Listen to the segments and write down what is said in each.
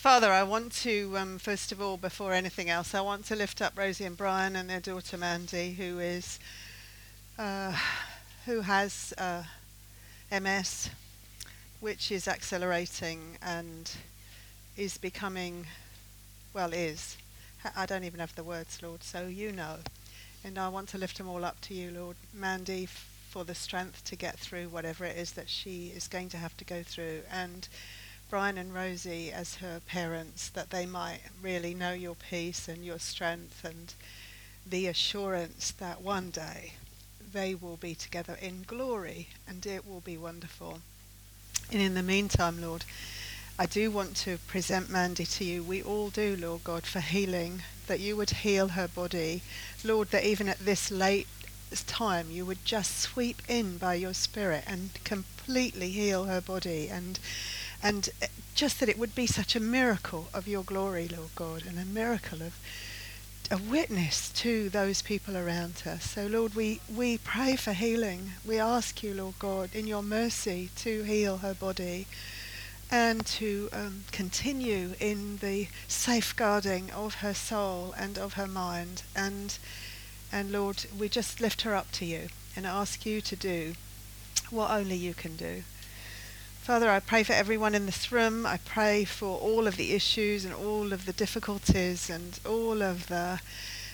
Father, I want to, um, first of all, before anything else, I want to lift up Rosie and Brian and their daughter Mandy, who is, uh, who has uh, MS, which is accelerating and is becoming, well, is. I don't even have the words, Lord, so you know. And I want to lift them all up to you, Lord. Mandy, for the strength to get through whatever it is that she is going to have to go through. And Brian and Rosie as her parents, that they might really know your peace and your strength and the assurance that one day they will be together in glory and it will be wonderful. And in the meantime, Lord, I do want to present Mandy to you. We all do, Lord God, for healing, that you would heal her body. Lord, that even at this late time you would just sweep in by your spirit and completely heal her body and and uh, just that it would be such a miracle of your glory, Lord God, and a miracle of a witness to those people around us. So, Lord, we, we pray for healing. We ask you, Lord God, in your mercy to heal her body and to um, continue in the safeguarding of her soul and of her mind. And, and Lord, we just lift her up to you and ask you to do what only you can do. Father, I pray for everyone in this room. I pray for all of the issues and all of the difficulties and all of the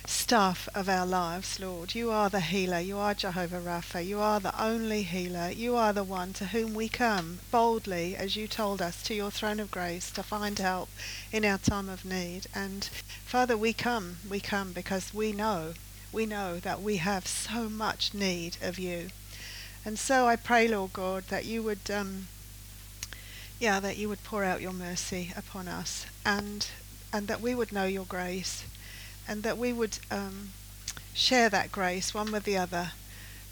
stuff of our lives, Lord. You are the healer. You are Jehovah Rapha. You are the only healer. You are the one to whom we come boldly, as you told us, to your throne of grace to find help in our time of need. And Father, we come. We come because we know, we know that we have so much need of you. And so I pray, Lord God, that you would. Um, yeah, that you would pour out your mercy upon us and and that we would know your grace and that we would um, share that grace one with the other,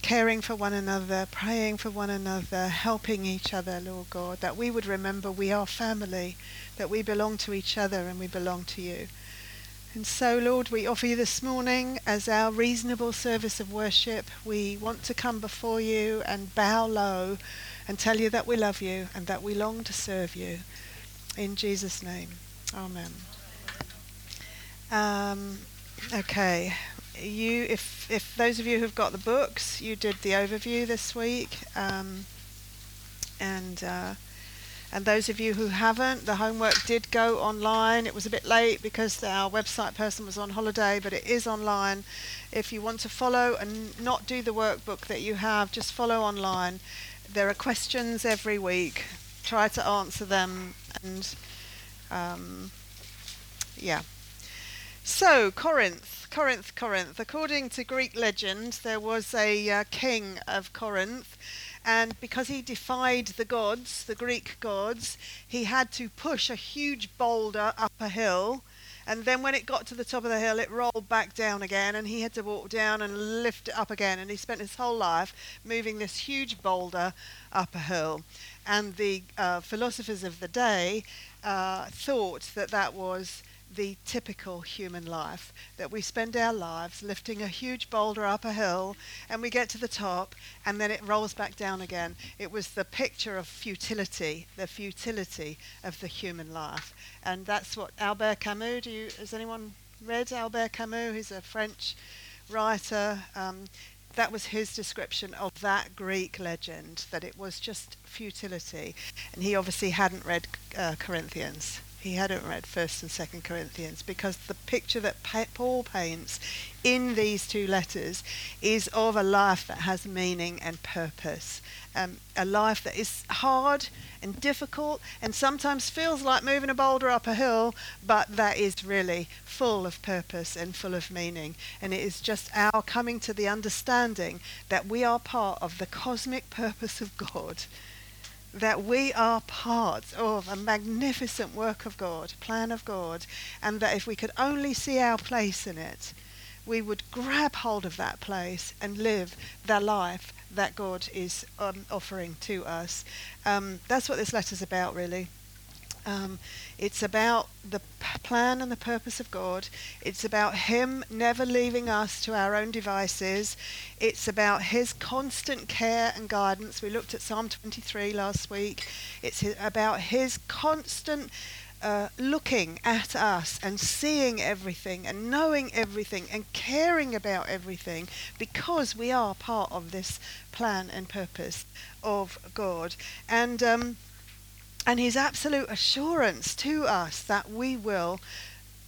caring for one another, praying for one another, helping each other, Lord God, that we would remember we are family, that we belong to each other and we belong to you. And so, Lord, we offer you this morning as our reasonable service of worship. We want to come before you and bow low and tell you that we love you and that we long to serve you. In Jesus' name, Amen. Um, okay, you if if those of you who've got the books, you did the overview this week, um, and uh, and those of you who haven't, the homework did go online. It was a bit late because our website person was on holiday, but it is online. If you want to follow and not do the workbook that you have, just follow online there are questions every week. Try to answer them, and um, yeah. So Corinth, Corinth, Corinth. According to Greek legend, there was a uh, king of Corinth, and because he defied the gods, the Greek gods, he had to push a huge boulder up a hill and then when it got to the top of the hill, it rolled back down again, and he had to walk down and lift it up again. And he spent his whole life moving this huge boulder up a hill. And the uh, philosophers of the day uh, thought that that was the typical human life that we spend our lives lifting a huge boulder up a hill and we get to the top and then it rolls back down again. It was the picture of futility, the futility of the human life. And that's what Albert Camus, do you, has anyone read Albert Camus? He's a French writer. Um, that was his description of that Greek legend, that it was just futility. And he obviously hadn't read uh, Corinthians he hadn't read First and Second Corinthians because the picture that Paul paints in these two letters is of a life that has meaning and purpose, um, a life that is hard and difficult and sometimes feels like moving a boulder up a hill, but that is really full of purpose and full of meaning. And it is just our coming to the understanding that we are part of the cosmic purpose of God that we are part of a magnificent work of God, plan of God, and that if we could only see our place in it, we would grab hold of that place and live the life that God is um, offering to us. Um, that's what this letter's about, really. Um, it's about the p- plan and the purpose of God. It's about Him never leaving us to our own devices. It's about His constant care and guidance. We looked at Psalm 23 last week. It's about His constant uh, looking at us and seeing everything and knowing everything and caring about everything because we are part of this plan and purpose of God. And um, and his absolute assurance to us that we will,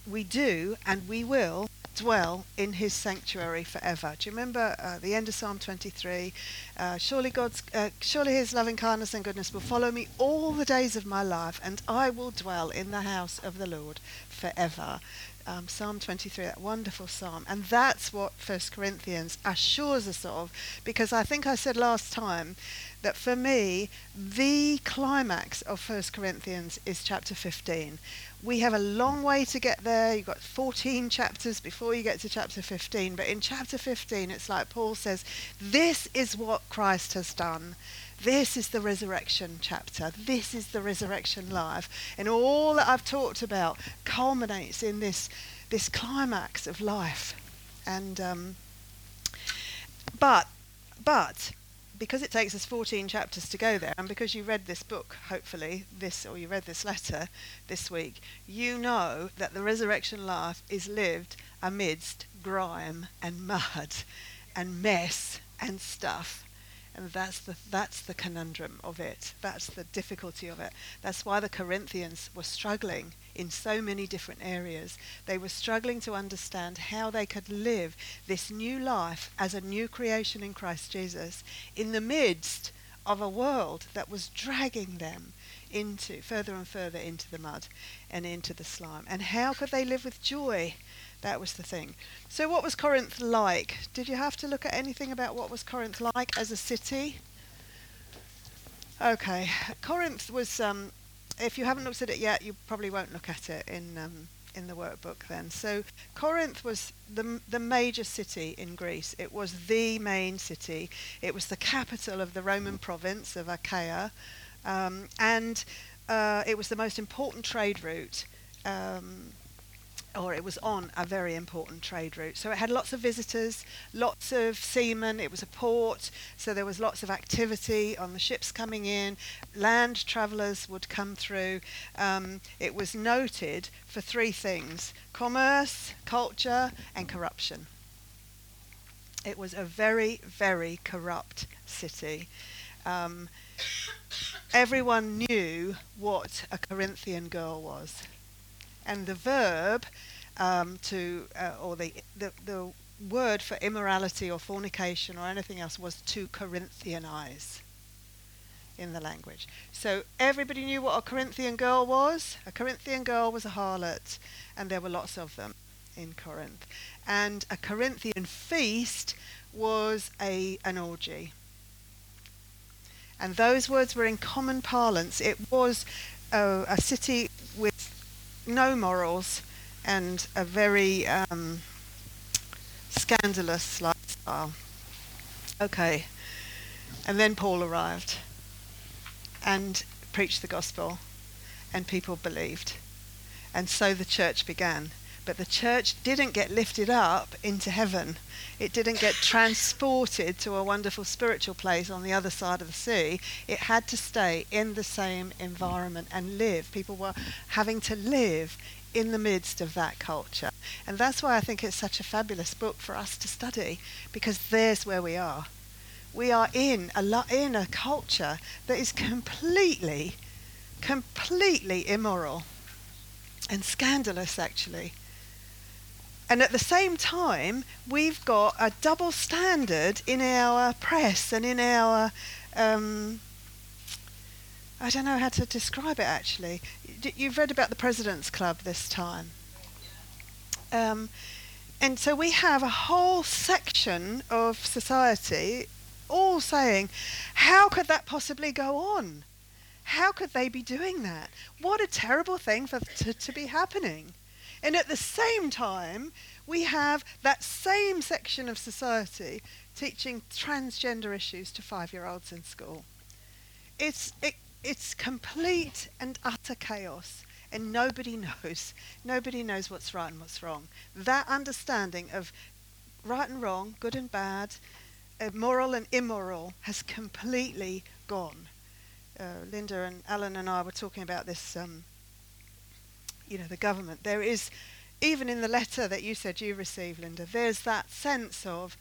we do, and we will dwell in his sanctuary forever. Do you remember uh, the end of Psalm 23? Uh, surely God's, uh, surely his loving kindness and goodness will follow me all the days of my life, and I will dwell in the house of the Lord forever. Um, psalm 23, that wonderful psalm. And that's what First Corinthians assures us of, because I think I said last time that for me, the climax of First Corinthians is chapter 15. We have a long way to get there. You've got 14 chapters before you get to chapter 15. But in chapter 15, it's like Paul says, This is what Christ has done. This is the resurrection chapter. This is the resurrection life. And all that I've talked about culminates in this, this climax of life. And um, but but because it takes us 14 chapters to go there, and because you read this book, hopefully, this or you read this letter this week, you know that the resurrection life is lived amidst grime and mud and mess and stuff. And that's the, that's the conundrum of it. That's the difficulty of it. That's why the Corinthians were struggling in so many different areas. They were struggling to understand how they could live this new life as a new creation in Christ Jesus in the midst of a world that was dragging them into further and further into the mud and into the slime. And how could they live with joy? That was the thing. So, what was Corinth like? Did you have to look at anything about what was Corinth like as a city? Okay, Corinth was um, if you haven't looked at it yet, you probably won't look at it in um, in the workbook then. So Corinth was the the major city in Greece. It was the main city. It was the capital of the Roman province of Achaia, um, and uh, it was the most important trade route. Um, or it was on a very important trade route. So it had lots of visitors, lots of seamen, it was a port, so there was lots of activity on the ships coming in, land travellers would come through. Um, it was noted for three things commerce, culture, and corruption. It was a very, very corrupt city. Um, everyone knew what a Corinthian girl was and the verb um, to, uh, or the, the, the word for immorality or fornication or anything else was to Corinthianize in the language. So everybody knew what a Corinthian girl was. A Corinthian girl was a harlot, and there were lots of them in Corinth. And a Corinthian feast was a an orgy. And those words were in common parlance. It was uh, a city with no morals and a very um, scandalous lifestyle. Okay, and then Paul arrived and preached the gospel, and people believed. And so the church began. But the church didn't get lifted up into heaven. It didn't get transported to a wonderful spiritual place on the other side of the sea. It had to stay in the same environment and live. People were having to live in the midst of that culture. And that's why I think it's such a fabulous book for us to study, because there's where we are. We are in a, in a culture that is completely, completely immoral and scandalous, actually. And at the same time, we've got a double standard in our press and in our. Um, I don't know how to describe it actually. You've read about the President's Club this time. Um, and so we have a whole section of society all saying, how could that possibly go on? How could they be doing that? What a terrible thing for to, to be happening. And at the same time, we have that same section of society teaching transgender issues to five year olds in school. It's, it, it's complete and utter chaos, and nobody knows. Nobody knows what's right and what's wrong. That understanding of right and wrong, good and bad, uh, moral and immoral has completely gone. Uh, Linda and Alan and I were talking about this um, you know, the government. There is, even in the letter that you said you received, Linda, there's that sense of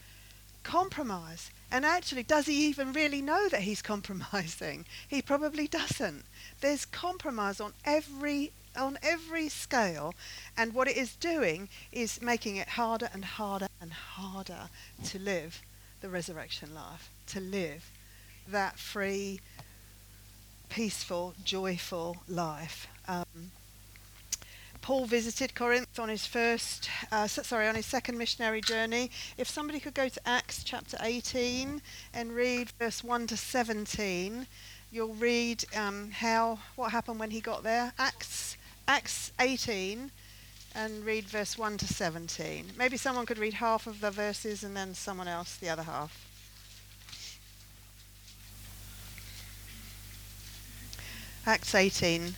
compromise. And actually, does he even really know that he's compromising? He probably doesn't. There's compromise on every on every scale, and what it is doing is making it harder and harder and harder to live the resurrection life, to live that free, peaceful, joyful life. Um, Paul visited Corinth on his first, uh, sorry, on his second missionary journey. If somebody could go to Acts chapter 18 and read verse 1 to 17, you'll read um, how what happened when he got there. Acts Acts 18 and read verse 1 to 17. Maybe someone could read half of the verses and then someone else the other half. Acts 18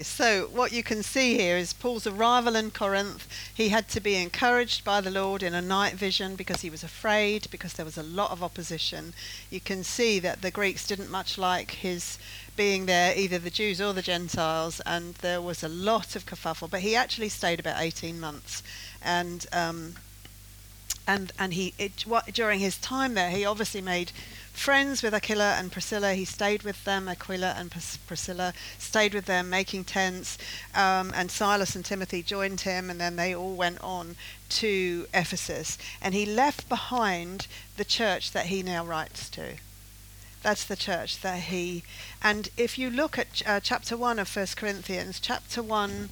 so, what you can see here is Paul's arrival in Corinth. He had to be encouraged by the Lord in a night vision because he was afraid, because there was a lot of opposition. You can see that the Greeks didn't much like his being there, either the Jews or the Gentiles, and there was a lot of kerfuffle. But he actually stayed about 18 months. And um, and and he it, what, during his time there, he obviously made friends with Aquila and Priscilla. He stayed with them. Aquila and Priscilla stayed with them, making tents. Um, and Silas and Timothy joined him, and then they all went on to Ephesus. And he left behind the church that he now writes to. That's the church that he. And if you look at uh, chapter 1 of 1 Corinthians, chapter 1,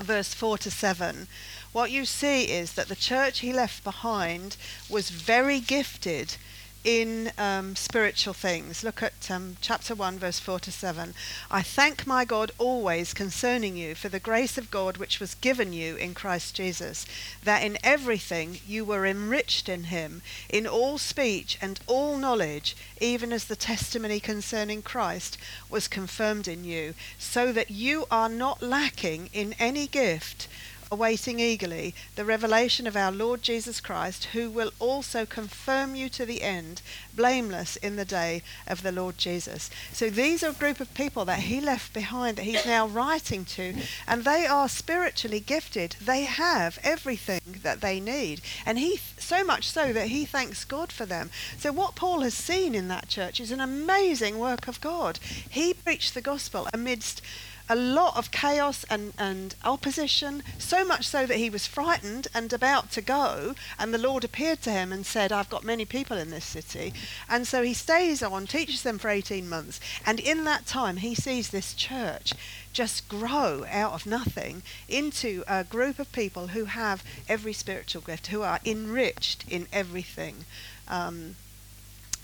verse 4 to 7, what you see is that the church he left behind was very gifted in um, spiritual things. Look at um, chapter 1, verse 4 to 7. I thank my God always concerning you for the grace of God which was given you in Christ Jesus, that in everything you were enriched in him, in all speech and all knowledge, even as the testimony concerning Christ was confirmed in you, so that you are not lacking in any gift awaiting eagerly the revelation of our Lord Jesus Christ, who will also confirm you to the end, blameless in the day of the Lord Jesus. So these are a group of people that he left behind that he's now writing to, and they are spiritually gifted. They have everything that they need. And he so much so that he thanks God for them. So what Paul has seen in that church is an amazing work of God. He preached the gospel amidst a lot of chaos and, and opposition, so much so that he was frightened and about to go. And the Lord appeared to him and said, I've got many people in this city. And so he stays on, teaches them for 18 months. And in that time, he sees this church just grow out of nothing into a group of people who have every spiritual gift, who are enriched in everything. Um,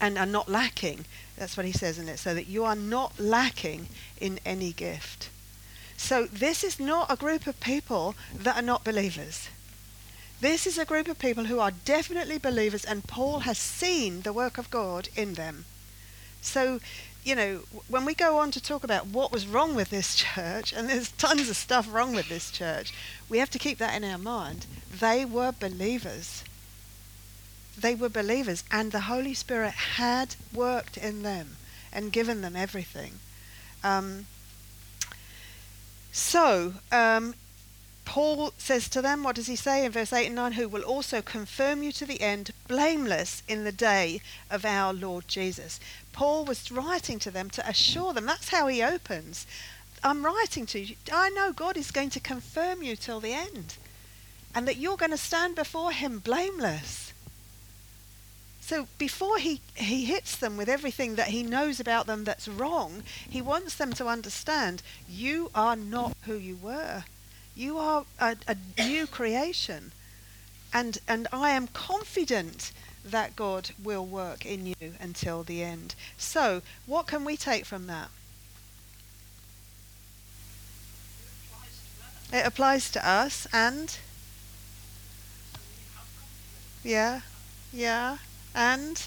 and are not lacking. That's what he says in it. So that you are not lacking in any gift. So this is not a group of people that are not believers. This is a group of people who are definitely believers, and Paul has seen the work of God in them. So, you know, when we go on to talk about what was wrong with this church, and there's tons of stuff wrong with this church, we have to keep that in our mind. They were believers they were believers and the Holy Spirit had worked in them and given them everything. Um, so, um, Paul says to them, what does he say in verse 8 and 9? Who will also confirm you to the end, blameless in the day of our Lord Jesus. Paul was writing to them to assure them. That's how he opens. I'm writing to you. I know God is going to confirm you till the end, and that you're going to stand before him blameless. So before he, he hits them with everything that he knows about them that's wrong, he wants them to understand you are not who you were. You are a, a new creation. And, and I am confident that God will work in you until the end. So, what can we take from that? It applies to us, and yeah, yeah. And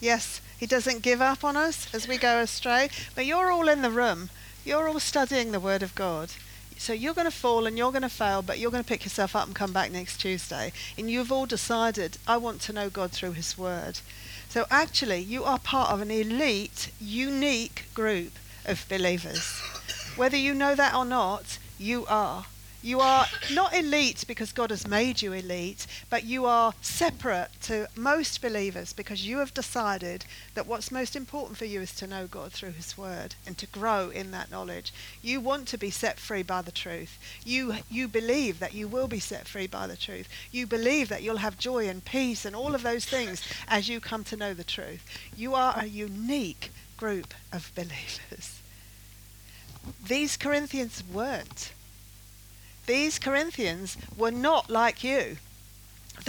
yes, he doesn't give up on us as we go astray. But you're all in the room. You're all studying the Word of God. So you're going to fall and you're going to fail, but you're going to pick yourself up and come back next Tuesday. And you've all decided, I want to know God through His Word. So actually, you are part of an elite, unique group of believers. Whether you know that or not, you are. You are not elite because God has made you elite, but you are separate to most believers because you have decided that what's most important for you is to know God through His Word and to grow in that knowledge. You want to be set free by the truth. You, you believe that you will be set free by the truth. You believe that you'll have joy and peace and all of those things as you come to know the truth. You are a unique group of believers. These Corinthians weren't. These Corinthians were not like you.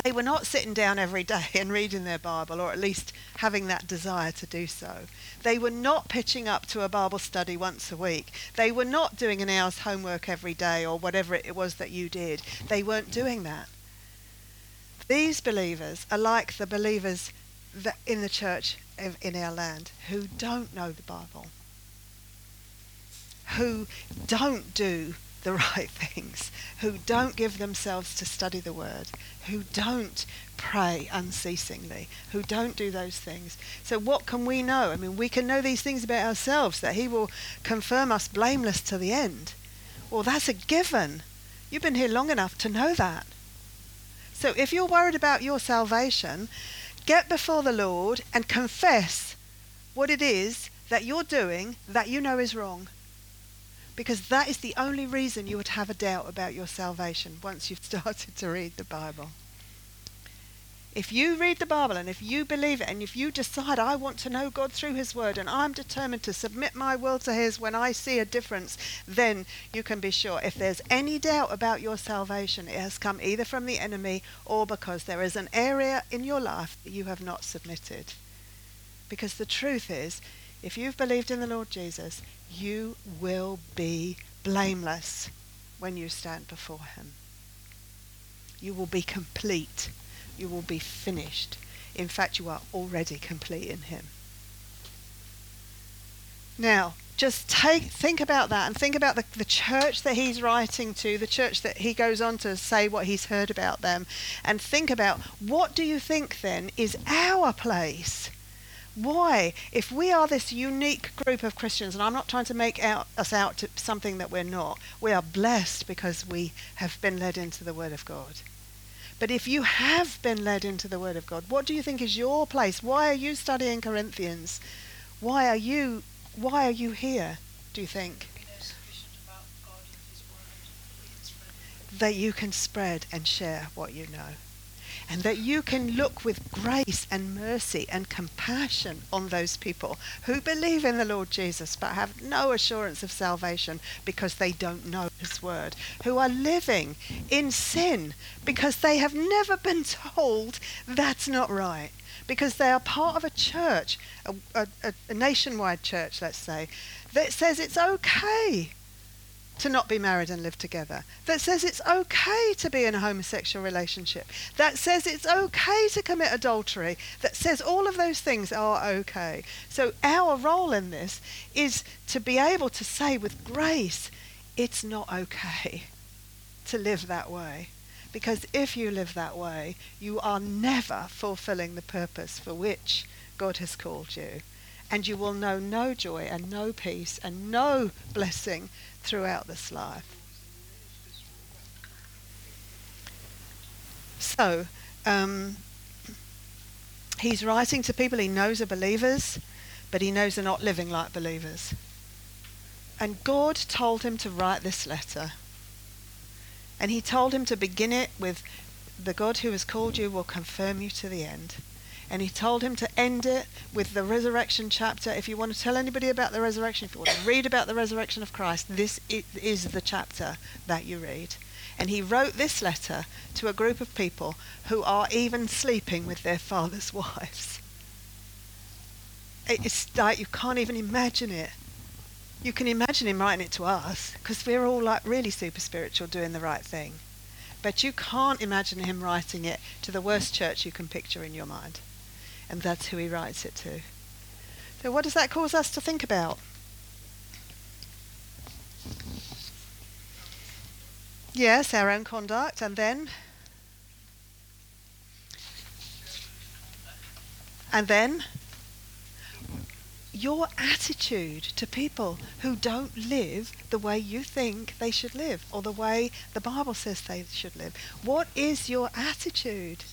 They were not sitting down every day and reading their Bible, or at least having that desire to do so. They were not pitching up to a Bible study once a week. They were not doing an hour's homework every day or whatever it was that you did. They weren't doing that. These believers are like the believers in the church in our land who don't know the Bible, who don't do the right things, who don't give themselves to study the word, who don't pray unceasingly, who don't do those things. So, what can we know? I mean, we can know these things about ourselves that He will confirm us blameless to the end. Well, that's a given. You've been here long enough to know that. So, if you're worried about your salvation, get before the Lord and confess what it is that you're doing that you know is wrong because that is the only reason you would have a doubt about your salvation once you've started to read the Bible. If you read the Bible and if you believe it and if you decide, I want to know God through His Word and I'm determined to submit my will to His when I see a difference, then you can be sure. If there's any doubt about your salvation, it has come either from the enemy or because there is an area in your life that you have not submitted. Because the truth is, if you've believed in the Lord Jesus, you will be blameless when you stand before him. You will be complete. You will be finished. In fact, you are already complete in him. Now, just take think about that and think about the, the church that he's writing to, the church that he goes on to say what he's heard about them, and think about what do you think then is our place why, if we are this unique group of Christians, and I'm not trying to make out, us out to something that we're not, we are blessed because we have been led into the Word of God. But if you have been led into the Word of God, what do you think is your place? Why are you studying Corinthians? Why are you why are you here, do you think? That you can spread and share what you know and that you can look with grace and mercy and compassion on those people who believe in the Lord Jesus but have no assurance of salvation because they don't know His Word, who are living in sin because they have never been told that's not right. Because they are part of a church, a, a, a nationwide church, let's say, that says it's okay to not be married and live together, that says it's okay to be in a homosexual relationship, that says it's okay to commit adultery, that says all of those things are okay. So our role in this is to be able to say with grace, it's not okay to live that way. Because if you live that way, you are never fulfilling the purpose for which God has called you. And you will know no joy and no peace and no blessing throughout this life. So, um, he's writing to people he knows are believers, but he knows they're not living like believers. And God told him to write this letter. And he told him to begin it with, The God who has called you will confirm you to the end and he told him to end it with the resurrection chapter. If you want to tell anybody about the resurrection, if you want to read about the resurrection of Christ, this is the chapter that you read. And he wrote this letter to a group of people who are even sleeping with their father's wives. It's like you can't even imagine it. You can imagine him writing it to us because we're all like really super spiritual doing the right thing. But you can't imagine him writing it to the worst church you can picture in your mind and that's who he writes it to. So, what does that cause us to think about? Yes, our own conduct, and then? And then? your attitude to people who don't live the way you think they should live or the way the Bible says they should live. What is your attitude?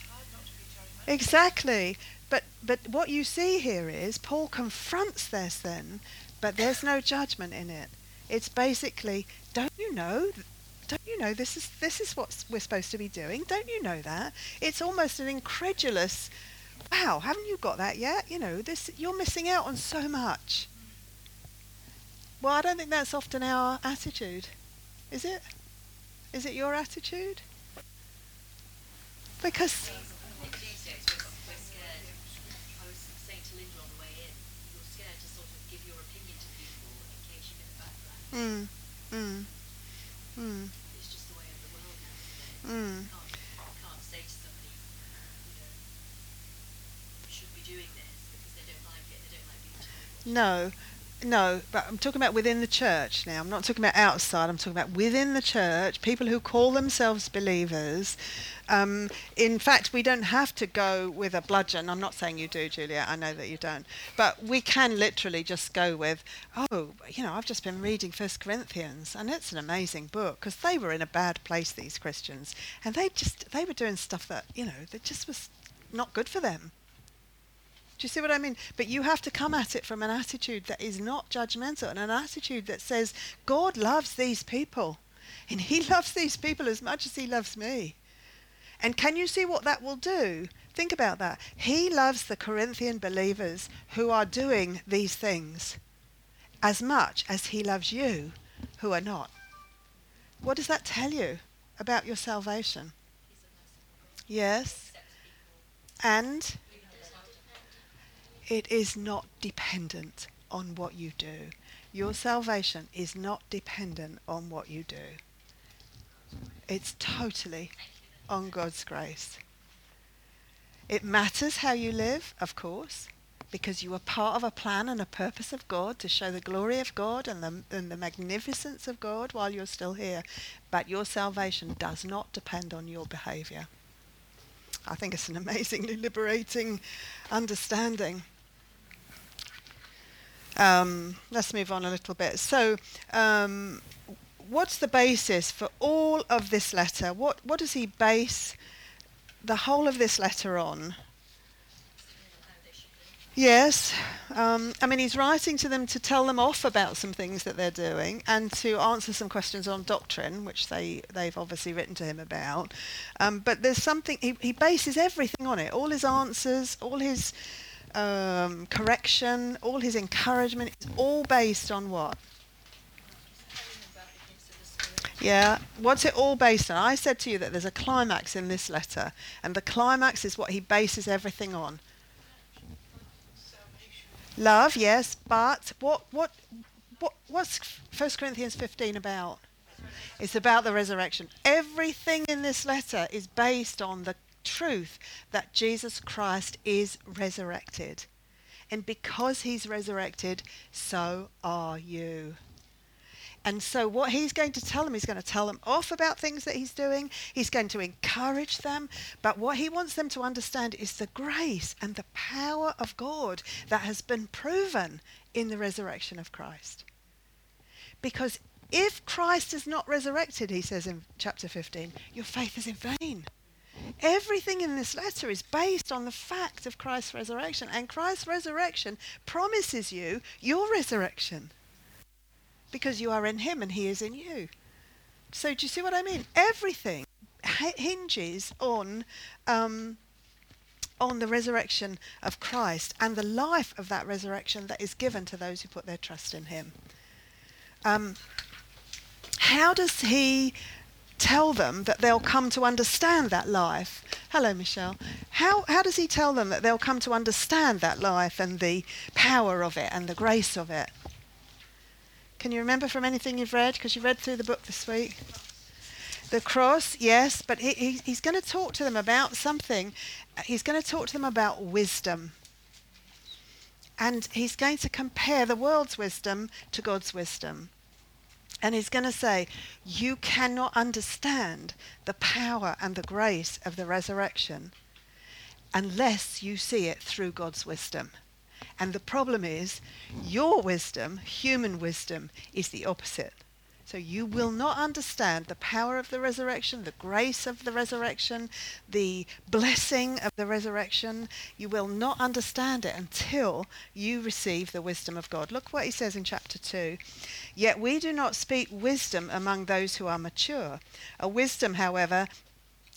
Exactly. But but what you see here is Paul confronts their sin, but there's no judgment in it. It's basically, don't you know? Don't you know this is this is what we're supposed to be doing? Don't you know that? It's almost an incredulous wow, haven't you got that yet? You know, this you're missing out on so much. Well, I don't think that's often our attitude. Is it? Is it your attitude? Because Mm. Mm. Mm. It's just the way of the world now. Mm. You, can't, you can't say to somebody, you know, you should be doing this because they don't like it, they Mm, mm, mm. don't like being. No. No, but I'm talking about within the church now. I'm not talking about outside. I'm talking about within the church, people who call themselves believers. Um, in fact, we don't have to go with a bludgeon. I'm not saying you do, Julia. I know that you don't. But we can literally just go with, oh, you know, I've just been reading First Corinthians, and it's an amazing book because they were in a bad place, these Christians, and they just they were doing stuff that you know that just was not good for them. Do you see what I mean? But you have to come at it from an attitude that is not judgmental and an attitude that says, God loves these people. And He loves these people as much as He loves me. And can you see what that will do? Think about that. He loves the Corinthian believers who are doing these things as much as He loves you who are not. What does that tell you about your salvation? Yes. And it is not dependent on what you do. Your salvation is not dependent on what you do. It's totally on God's grace. It matters how you live, of course, because you are part of a plan and a purpose of God to show the glory of God and the, and the magnificence of God while you're still here. But your salvation does not depend on your behavior. I think it's an amazingly liberating understanding. Um, let's move on a little bit. So, um, what's the basis for all of this letter? What, what does he base the whole of this letter on? Yes. Um, I mean, he's writing to them to tell them off about some things that they're doing and to answer some questions on doctrine, which they, they've obviously written to him about. Um, but there's something, he, he bases everything on it. All his answers, all his um, correction, all his encouragement, it's all based on what? Yeah, what's it all based on? I said to you that there's a climax in this letter, and the climax is what he bases everything on. Love, yes, but what what what what's 1 Corinthians 15 about? It's about the resurrection. Everything in this letter is based on the truth that Jesus Christ is resurrected. And because he's resurrected, so are you. And so, what he's going to tell them, he's going to tell them off about things that he's doing. He's going to encourage them. But what he wants them to understand is the grace and the power of God that has been proven in the resurrection of Christ. Because if Christ is not resurrected, he says in chapter 15, your faith is in vain. Everything in this letter is based on the fact of Christ's resurrection, and Christ's resurrection promises you your resurrection because you are in Him and He is in you. So, do you see what I mean? Everything hinges on. Um, on the resurrection of Christ and the life of that resurrection that is given to those who put their trust in Him. Um, how does He tell them that they'll come to understand that life. Hello, Michelle. How, how does he tell them that they'll come to understand that life and the power of it and the grace of it? Can you remember from anything you've read? Because you read through the book this week. The cross, yes, but he, he, he's going to talk to them about something. He's going to talk to them about wisdom. And he's going to compare the world's wisdom to God's wisdom. And he's going to say, You cannot understand the power and the grace of the resurrection unless you see it through God's wisdom. And the problem is, your wisdom, human wisdom, is the opposite. So you will not understand the power of the resurrection, the grace of the resurrection, the blessing of the resurrection. You will not understand it until you receive the wisdom of God. Look what he says in chapter 2. Yet we do not speak wisdom among those who are mature. A wisdom, however,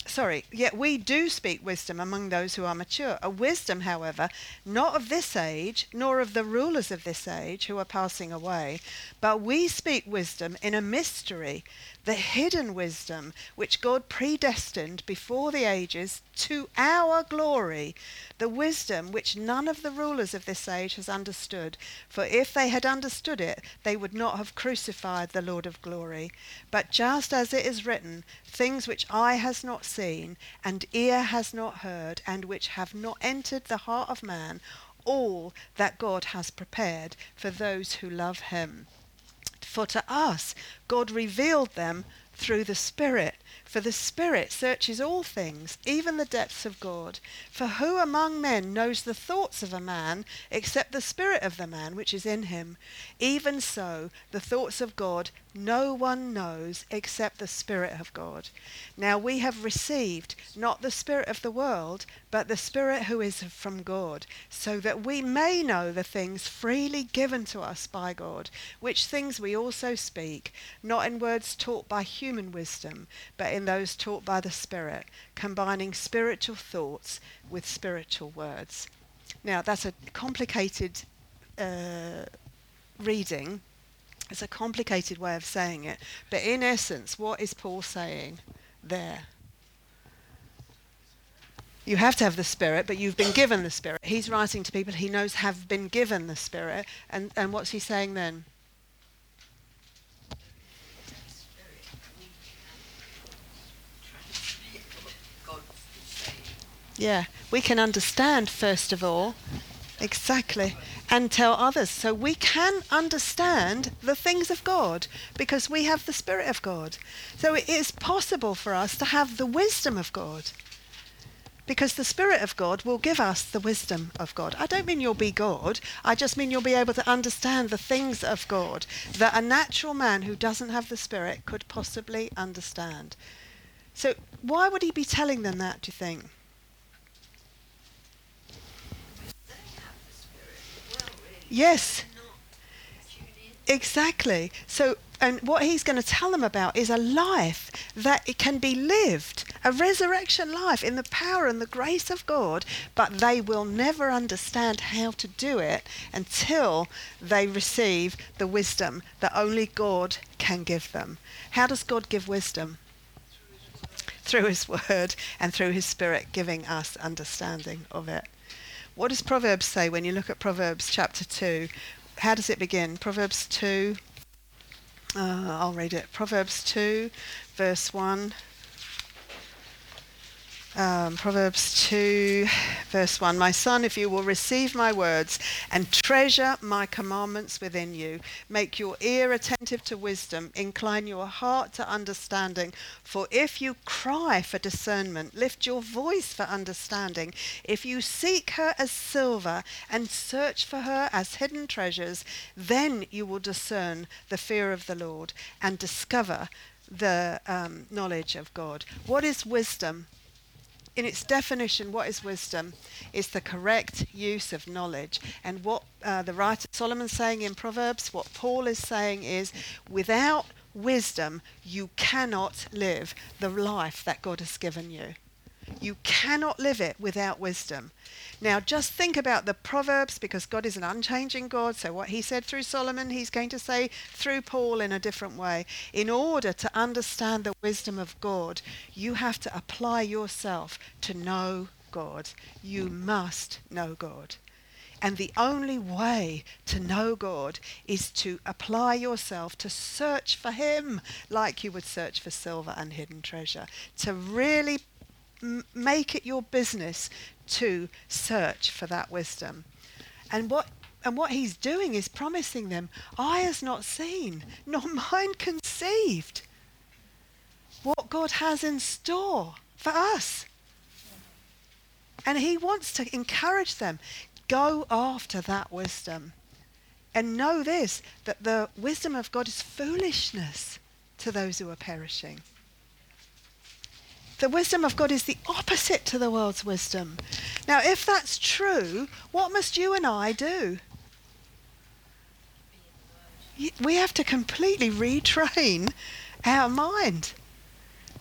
sorry, yet we do speak wisdom among those who are mature. A wisdom, however, not of this age, nor of the rulers of this age who are passing away, but we speak wisdom in a mystery, the hidden wisdom which God predestined before the ages to our glory, the wisdom which none of the rulers of this age has understood. For if they had understood it, they would not have crucified the Lord of glory. But just as it is written, things which eye has not seen, and ear has not heard, and which have not entered the heart of man, all that God has prepared for those who love him. For to us God revealed them through the Spirit. For the Spirit searches all things, even the depths of God. For who among men knows the thoughts of a man except the Spirit of the man which is in him? Even so, the thoughts of God no one knows except the Spirit of God. Now we have received not the Spirit of the world, but the Spirit who is from God, so that we may know the things freely given to us by God, which things we also speak, not in words taught by human wisdom, but in those taught by the Spirit, combining spiritual thoughts with spiritual words. Now that's a complicated uh, reading it's a complicated way of saying it, but in essence, what is Paul saying there? You have to have the Spirit, but you've been given the Spirit. He's writing to people he knows have been given the Spirit. And, and what's he saying then? Yeah, we can understand, first of all, exactly and tell others. So we can understand the things of God because we have the Spirit of God. So it is possible for us to have the wisdom of God because the Spirit of God will give us the wisdom of God. I don't mean you'll be God, I just mean you'll be able to understand the things of God that a natural man who doesn't have the Spirit could possibly understand. So, why would he be telling them that, do you think? Yes. Exactly. So, and what he's going to tell them about is a life that it can be lived, a resurrection life in the power and the grace of God, but they will never understand how to do it until they receive the wisdom that only God can give them. How does God give wisdom? Through his word and through his spirit giving us understanding of it. What does Proverbs say when you look at Proverbs chapter 2? How does it begin? Proverbs 2. Uh, I'll read it. Proverbs 2, verse 1 um, Proverbs 2, verse 1 My son, if you will receive my words and treasure my commandments within you, make your ear attentive to wisdom, incline your heart to understanding. For if you cry for discernment, lift your voice for understanding, if you seek her as silver and search for her as hidden treasures, then you will discern the fear of the Lord and discover the um, knowledge of God. What is wisdom? In its definition, what is wisdom? It's the correct use of knowledge. And what uh, the writer Solomon's saying in Proverbs, what Paul is saying is, without wisdom, you cannot live the life that God has given you. You cannot live it without wisdom. Now, just think about the Proverbs because God is an unchanging God. So, what he said through Solomon, he's going to say through Paul in a different way. In order to understand the wisdom of God, you have to apply yourself to know God. You must know God. And the only way to know God is to apply yourself to search for Him like you would search for silver and hidden treasure. To really make it your business to search for that wisdom. And what and what he's doing is promising them, eye has not seen, nor mind conceived what God has in store for us. And he wants to encourage them. Go after that wisdom. And know this that the wisdom of God is foolishness to those who are perishing. The wisdom of God is the opposite to the world's wisdom. Now, if that's true, what must you and I do? We have to completely retrain our mind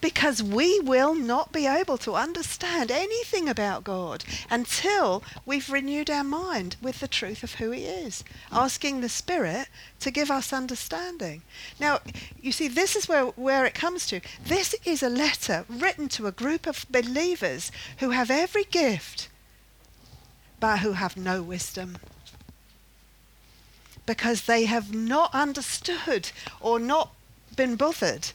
because we will not be able to understand anything about God until we've renewed our mind with the truth of who He is, asking the Spirit to give us understanding. Now, you see, this is where, where it comes to. This is a letter written to a group of believers who have every gift, but who have no wisdom because they have not understood or not been bothered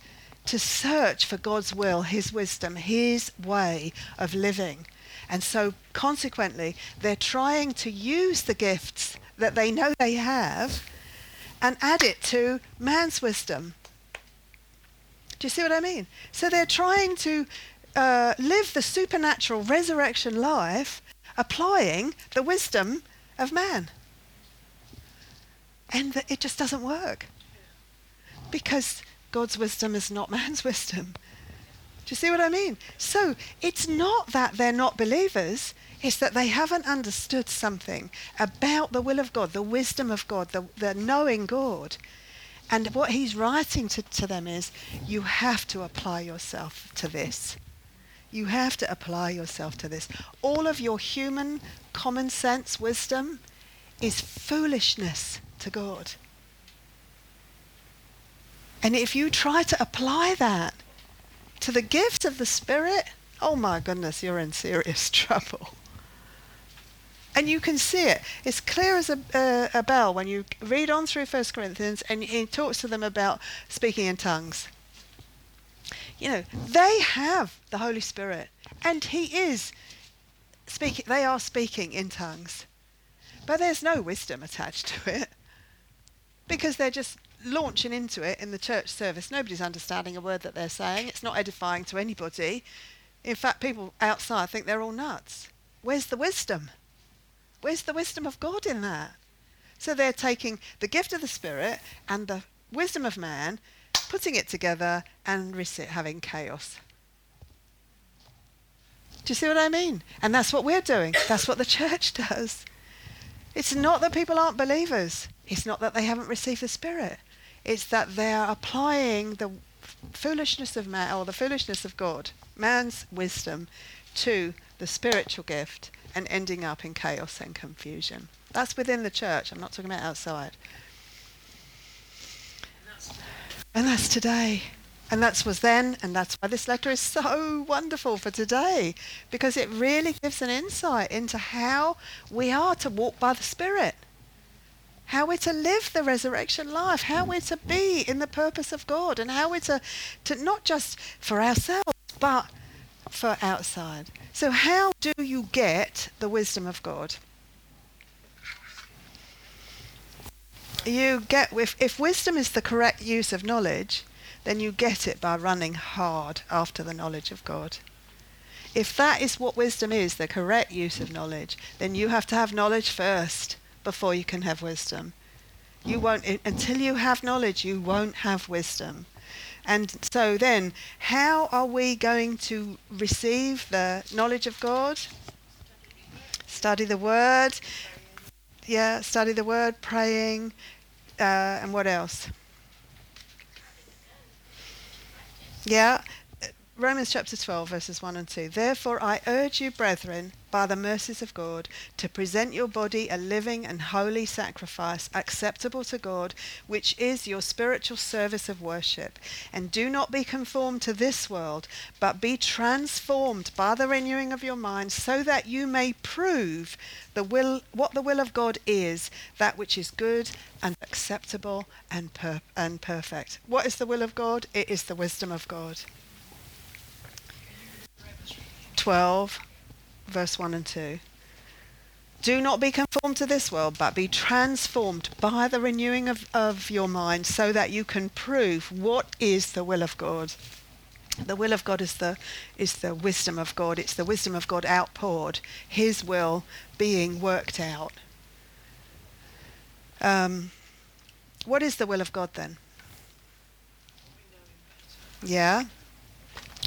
to search for God's will, His wisdom, His way of living. And so, consequently, they're trying to use the gifts that they know they have and add it to man's wisdom. Do you see what I mean? So they're trying to uh, live the supernatural resurrection life applying the wisdom of man. And it just doesn't work. Because God's wisdom is not man's wisdom. Do you see what I mean? So it's not that they're not believers, it's that they haven't understood something about the will of God, the wisdom of God, the, the knowing God. And what he's writing to, to them is you have to apply yourself to this. You have to apply yourself to this. All of your human common sense wisdom is foolishness to God. And if you try to apply that to the gift of the Spirit, oh my goodness, you're in serious trouble. And you can see it. It's clear as a, uh, a bell when you read on through 1 Corinthians and he talks to them about speaking in tongues. You know, they have the Holy Spirit and he is speaking, they are speaking in tongues. But there's no wisdom attached to it because they're just launching into it in the church service. Nobody's understanding a word that they're saying. It's not edifying to anybody. In fact, people outside think they're all nuts. Where's the wisdom? Where's the wisdom of God in that? So they're taking the gift of the Spirit and the wisdom of man, putting it together and risk it having chaos. Do you see what I mean? And that's what we're doing. That's what the church does. It's not that people aren't believers. It's not that they haven't received the Spirit. It's that they are applying the foolishness of man or the foolishness of God, man's wisdom, to the spiritual gift and ending up in chaos and confusion. That's within the church. I'm not talking about outside. And that's today. And that was then, and that's why this letter is so wonderful for today, because it really gives an insight into how we are to walk by the Spirit how we're to live the resurrection life, how we're to be in the purpose of God, and how we're to, to not just for ourselves, but for outside. So, how do you get the wisdom of God? You get if, if wisdom is the correct use of knowledge, then you get it by running hard after the knowledge of God. If that is what wisdom is, the correct use of knowledge, then you have to have knowledge first before you can have wisdom. You won't, until you have knowledge, you won't have wisdom. And so then, how are we going to receive the knowledge of God? Study the Word. Yeah, study the Word, praying, uh, and what else? Yeah, Romans chapter 12, verses 1 and 2. Therefore, I urge you, brethren, by the mercies of God, to present your body a living and holy sacrifice, acceptable to God, which is your spiritual service of worship. And do not be conformed to this world, but be transformed by the renewing of your mind, so that you may prove the will, what the will of God is, that which is good and acceptable and, per- and perfect. What is the will of God? It is the wisdom of God. 12, verse 1 and 2. Do not be conformed to this world, but be transformed by the renewing of, of your mind so that you can prove what is the will of God. The will of God is the is the wisdom of God. It's the wisdom of God outpoured. His will being worked out. Um, what is the will of God then? Yeah.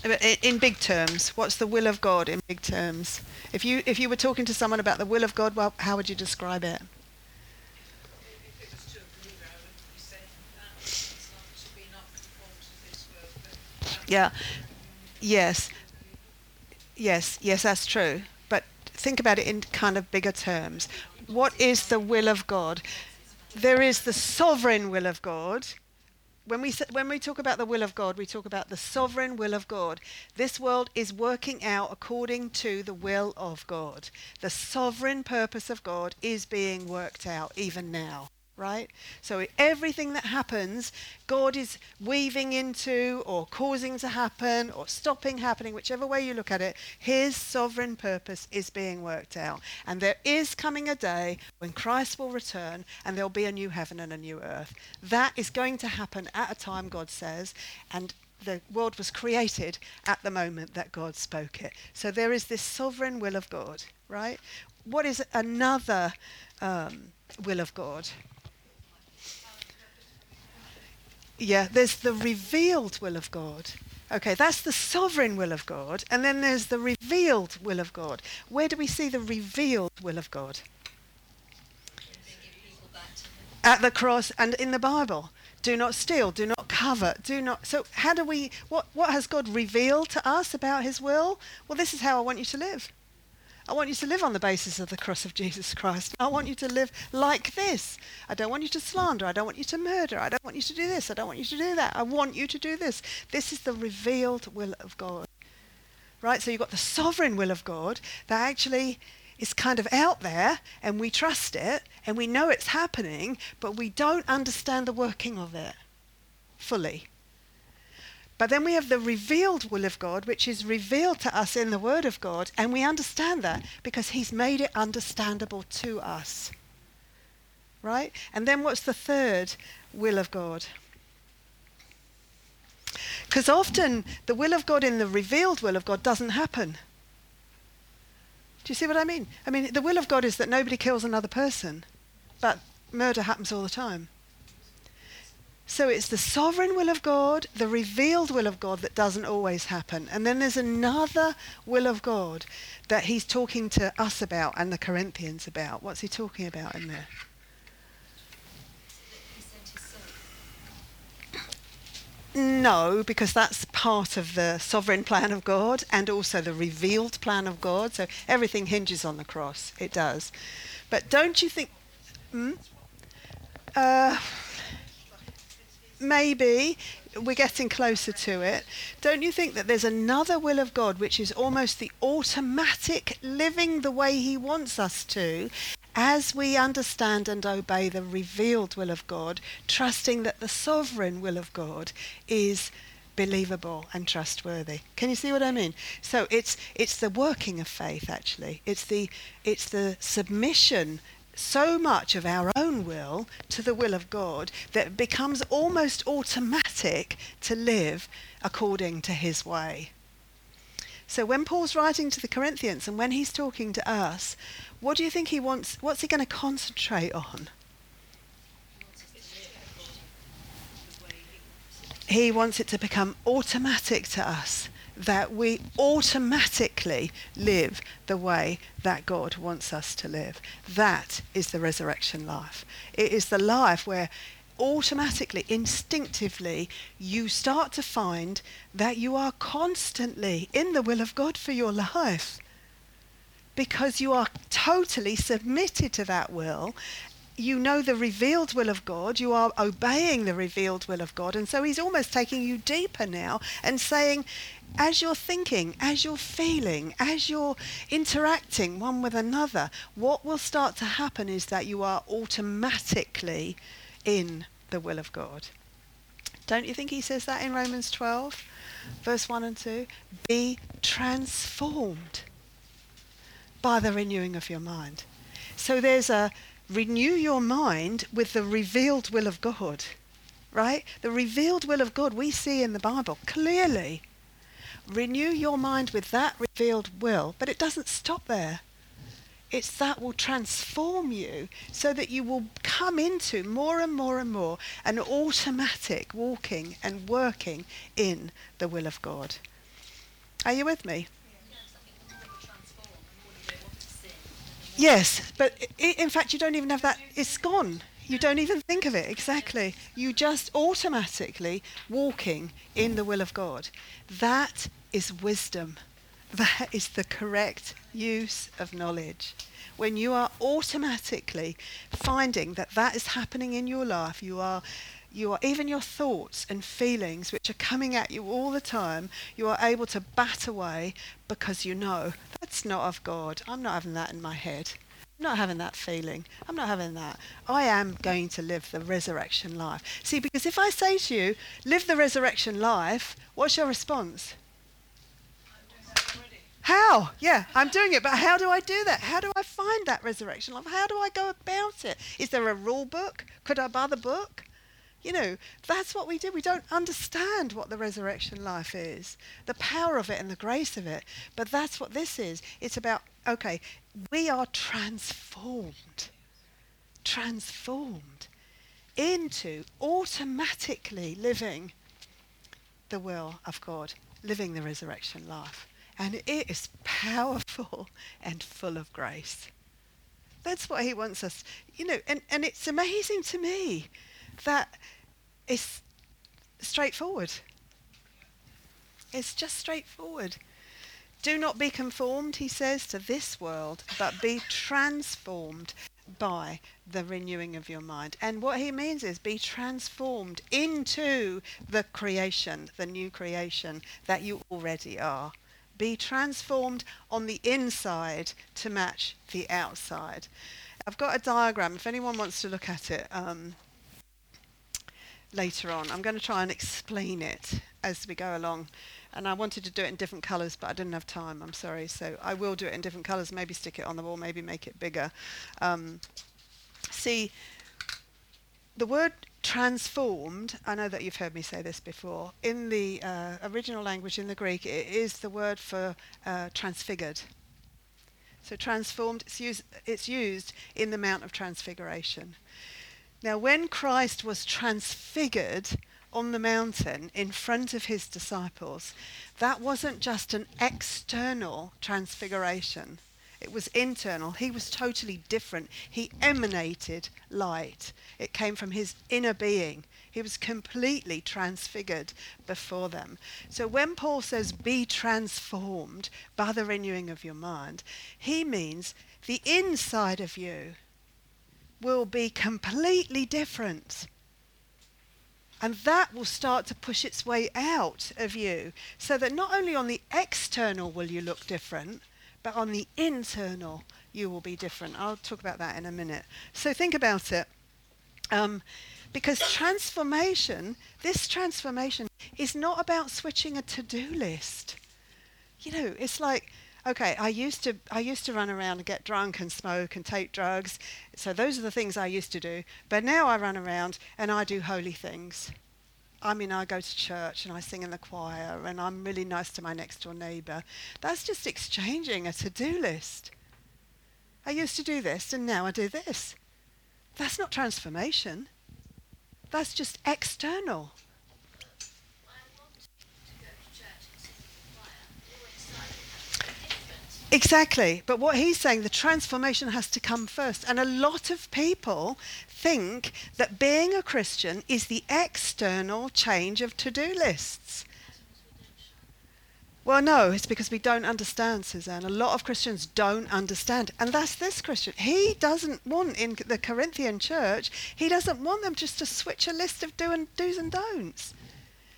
Uh, in big terms, what's the will of God in big terms? If you if you were talking to someone about the will of God, well, how would you describe it? Yeah. Yes. Yes. Yes, that's true. But think about it in kind of bigger terms. What is the will of God? There is the sovereign will of God when we, when we talk about the will of God, we talk about the sovereign will of God. This world is working out according to the will of God. The sovereign purpose of God is being worked out even now right? So everything that happens, God is weaving into or causing to happen or stopping happening, whichever way you look at it, his sovereign purpose is being worked out. And there is coming a day when Christ will return and there'll be a new heaven and a new earth. That is going to happen at a time, God says, and the world was created at the moment that God spoke it. So there is this sovereign will of God, right? What is another um, will of God? Yeah, there's the revealed will of God. Okay, that's the sovereign will of God. And then there's the revealed will of God. Where do we see the revealed will of God? At the cross and in the Bible. Do not steal, do not covet, do not. So, how do we, what, what has God revealed to us about his will? Well, this is how I want you to live. I want you to live on the basis of the cross of Jesus Christ. I want you to live like this. I don't want you to slander. I don't want you to murder. I don't want you to do this. I don't want you to do that. I want you to do this. This is the revealed will of God. Right? So you've got the sovereign will of God that actually is kind of out there and we trust it and we know it's happening, but we don't understand the working of it fully. But then we have the revealed will of God, which is revealed to us in the Word of God, and we understand that because He's made it understandable to us. Right? And then what's the third will of God? Because often the will of God in the revealed will of God doesn't happen. Do you see what I mean? I mean, the will of God is that nobody kills another person, but murder happens all the time. So it's the sovereign will of God, the revealed will of God that doesn't always happen. And then there's another will of God that he's talking to us about and the Corinthians about. What's he talking about in there? No, because that's part of the sovereign plan of God and also the revealed plan of God. So everything hinges on the cross. It does. But don't you think. Hmm? Uh, maybe we're getting closer to it. Don't you think that there's another will of God which is almost the automatic living the way He wants us to as we understand and obey the revealed will of God, trusting that the sovereign will of God is believable and trustworthy. Can you see what I mean? So it's it's the working of faith actually. It's the it's the submission so much of our own will to the will of God that it becomes almost automatic to live according to his way. So when Paul's writing to the Corinthians and when he's talking to us, what do you think he wants? What's he going to concentrate on? He wants it to become automatic to us that we automatically live the way that God wants us to live. That is the resurrection life. It is the life where automatically, instinctively, you start to find that you are constantly in the will of God for your life because you are totally submitted to that will you know the revealed will of God, you are obeying the revealed will of God. And so he's almost taking you deeper now and saying, as you're thinking, as you're feeling, as you're interacting one with another, what will start to happen is that you are automatically in the will of God. Don't you think he says that in Romans 12, verse 1 and 2? Be transformed by the renewing of your mind. So there's a renew your mind with the revealed will of God, right? The revealed will of God we see in the Bible clearly renew your mind with that revealed will, but it doesn't stop there. It's that will transform you so that you will come into more and more and more an automatic walking and working in the will of God. Are you with me? Yes, but in fact, you don't even have that. It's gone. You don't even think of it. Exactly. You just automatically walking in the will of God. That is wisdom. That is the correct use of knowledge. When you are automatically finding that that is happening in your life, you are you are even your thoughts and feelings which are coming at you all the time you are able to bat away because you know that's not of god i'm not having that in my head i'm not having that feeling i'm not having that i am going to live the resurrection life see because if i say to you live the resurrection life what's your response how? Yeah, I'm doing it, but how do I do that? How do I find that resurrection life? How do I go about it? Is there a rule book? Could I buy the book? You know, that's what we do. We don't understand what the resurrection life is, the power of it and the grace of it. But that's what this is. It's about, okay, we are transformed, transformed into automatically living the will of God, living the resurrection life. And it is powerful and full of grace. That's what he wants us, you know, and, and it's amazing to me that it's straightforward. It's just straightforward. Do not be conformed, he says, to this world, but be transformed by the renewing of your mind. And what he means is be transformed into the creation, the new creation that you already are. Be transformed on the inside to match the outside. I've got a diagram, if anyone wants to look at it um, later on. I'm going to try and explain it as we go along. And I wanted to do it in different colours, but I didn't have time, I'm sorry. So I will do it in different colours, maybe stick it on the wall, maybe make it bigger. Um, see, the word transformed, I know that you've heard me say this before, in the uh, original language in the Greek, it is the word for uh, transfigured. So transformed, it's it's used in the Mount of Transfiguration. Now, when Christ was transfigured on the mountain in front of his disciples, that wasn't just an external transfiguration it was internal. He was totally different. He emanated light. It came from his inner being. He was completely transfigured before them. So when Paul says, be transformed by the renewing of your mind, he means the inside of you will be completely different. And that will start to push its way out of you so that not only on the external will you look different, but on the internal, you will be different. I'll talk about that in a minute. So think about it. Um, because transformation, this transformation, is not about switching a to-do list. You know, it's like, okay, I used to I used to run around and get drunk and smoke and take drugs. So those are the things I used to do. But now I run around and I do holy things. I mean, I go to church and I sing in the choir and I'm really nice to my next door neighbour. That's just exchanging a to do list. I used to do this and now I do this. That's not transformation. That's just external. Exactly. But what he's saying, the transformation has to come first. And a lot of people think that being a Christian is the external change of to do lists. Well, no, it's because we don't understand, Suzanne. A lot of Christians don't understand. And that's this Christian. He doesn't want, in the Corinthian church, he doesn't want them just to switch a list of do and, do's and don'ts.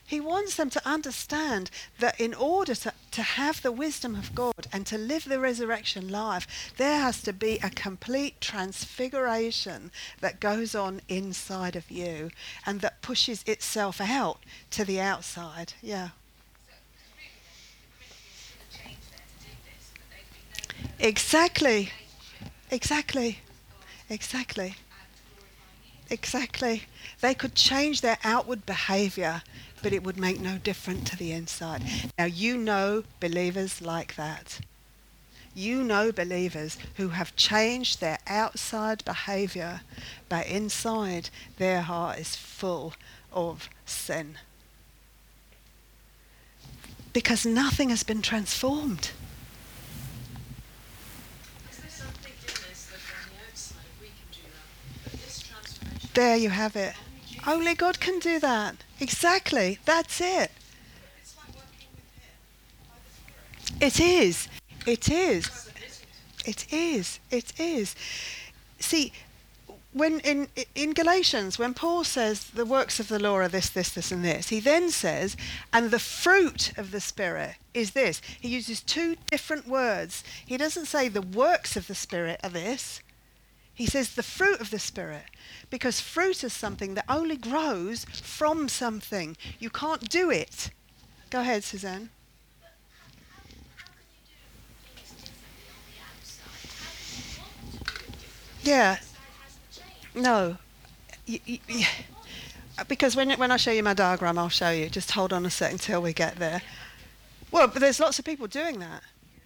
He wants them to understand that in order to, to have the wisdom of God and to live the resurrection life, there has to be a complete transfiguration that goes on inside of you and that pushes itself out to the outside. Yeah. Exactly. Exactly. Exactly. Exactly. They could change their outward behavior, but it would make no difference to the inside. Now, you know believers like that. You know believers who have changed their outside behavior, but inside their heart is full of sin. Because nothing has been transformed. There you have it. Only God can do that. Exactly. That's it. It is. It is. It is. It is. See, when in in Galatians, when Paul says the works of the law are this, this, this, and this, he then says, and the fruit of the Spirit is this. He uses two different words. He doesn't say the works of the Spirit are this. He says the fruit of the Spirit, because fruit is something that only grows from something. You can't do it. Go ahead, Suzanne. Yeah. No. because when, when I show you my diagram, I'll show you. Just hold on a second until we get there. Well, but there's lots of people doing that.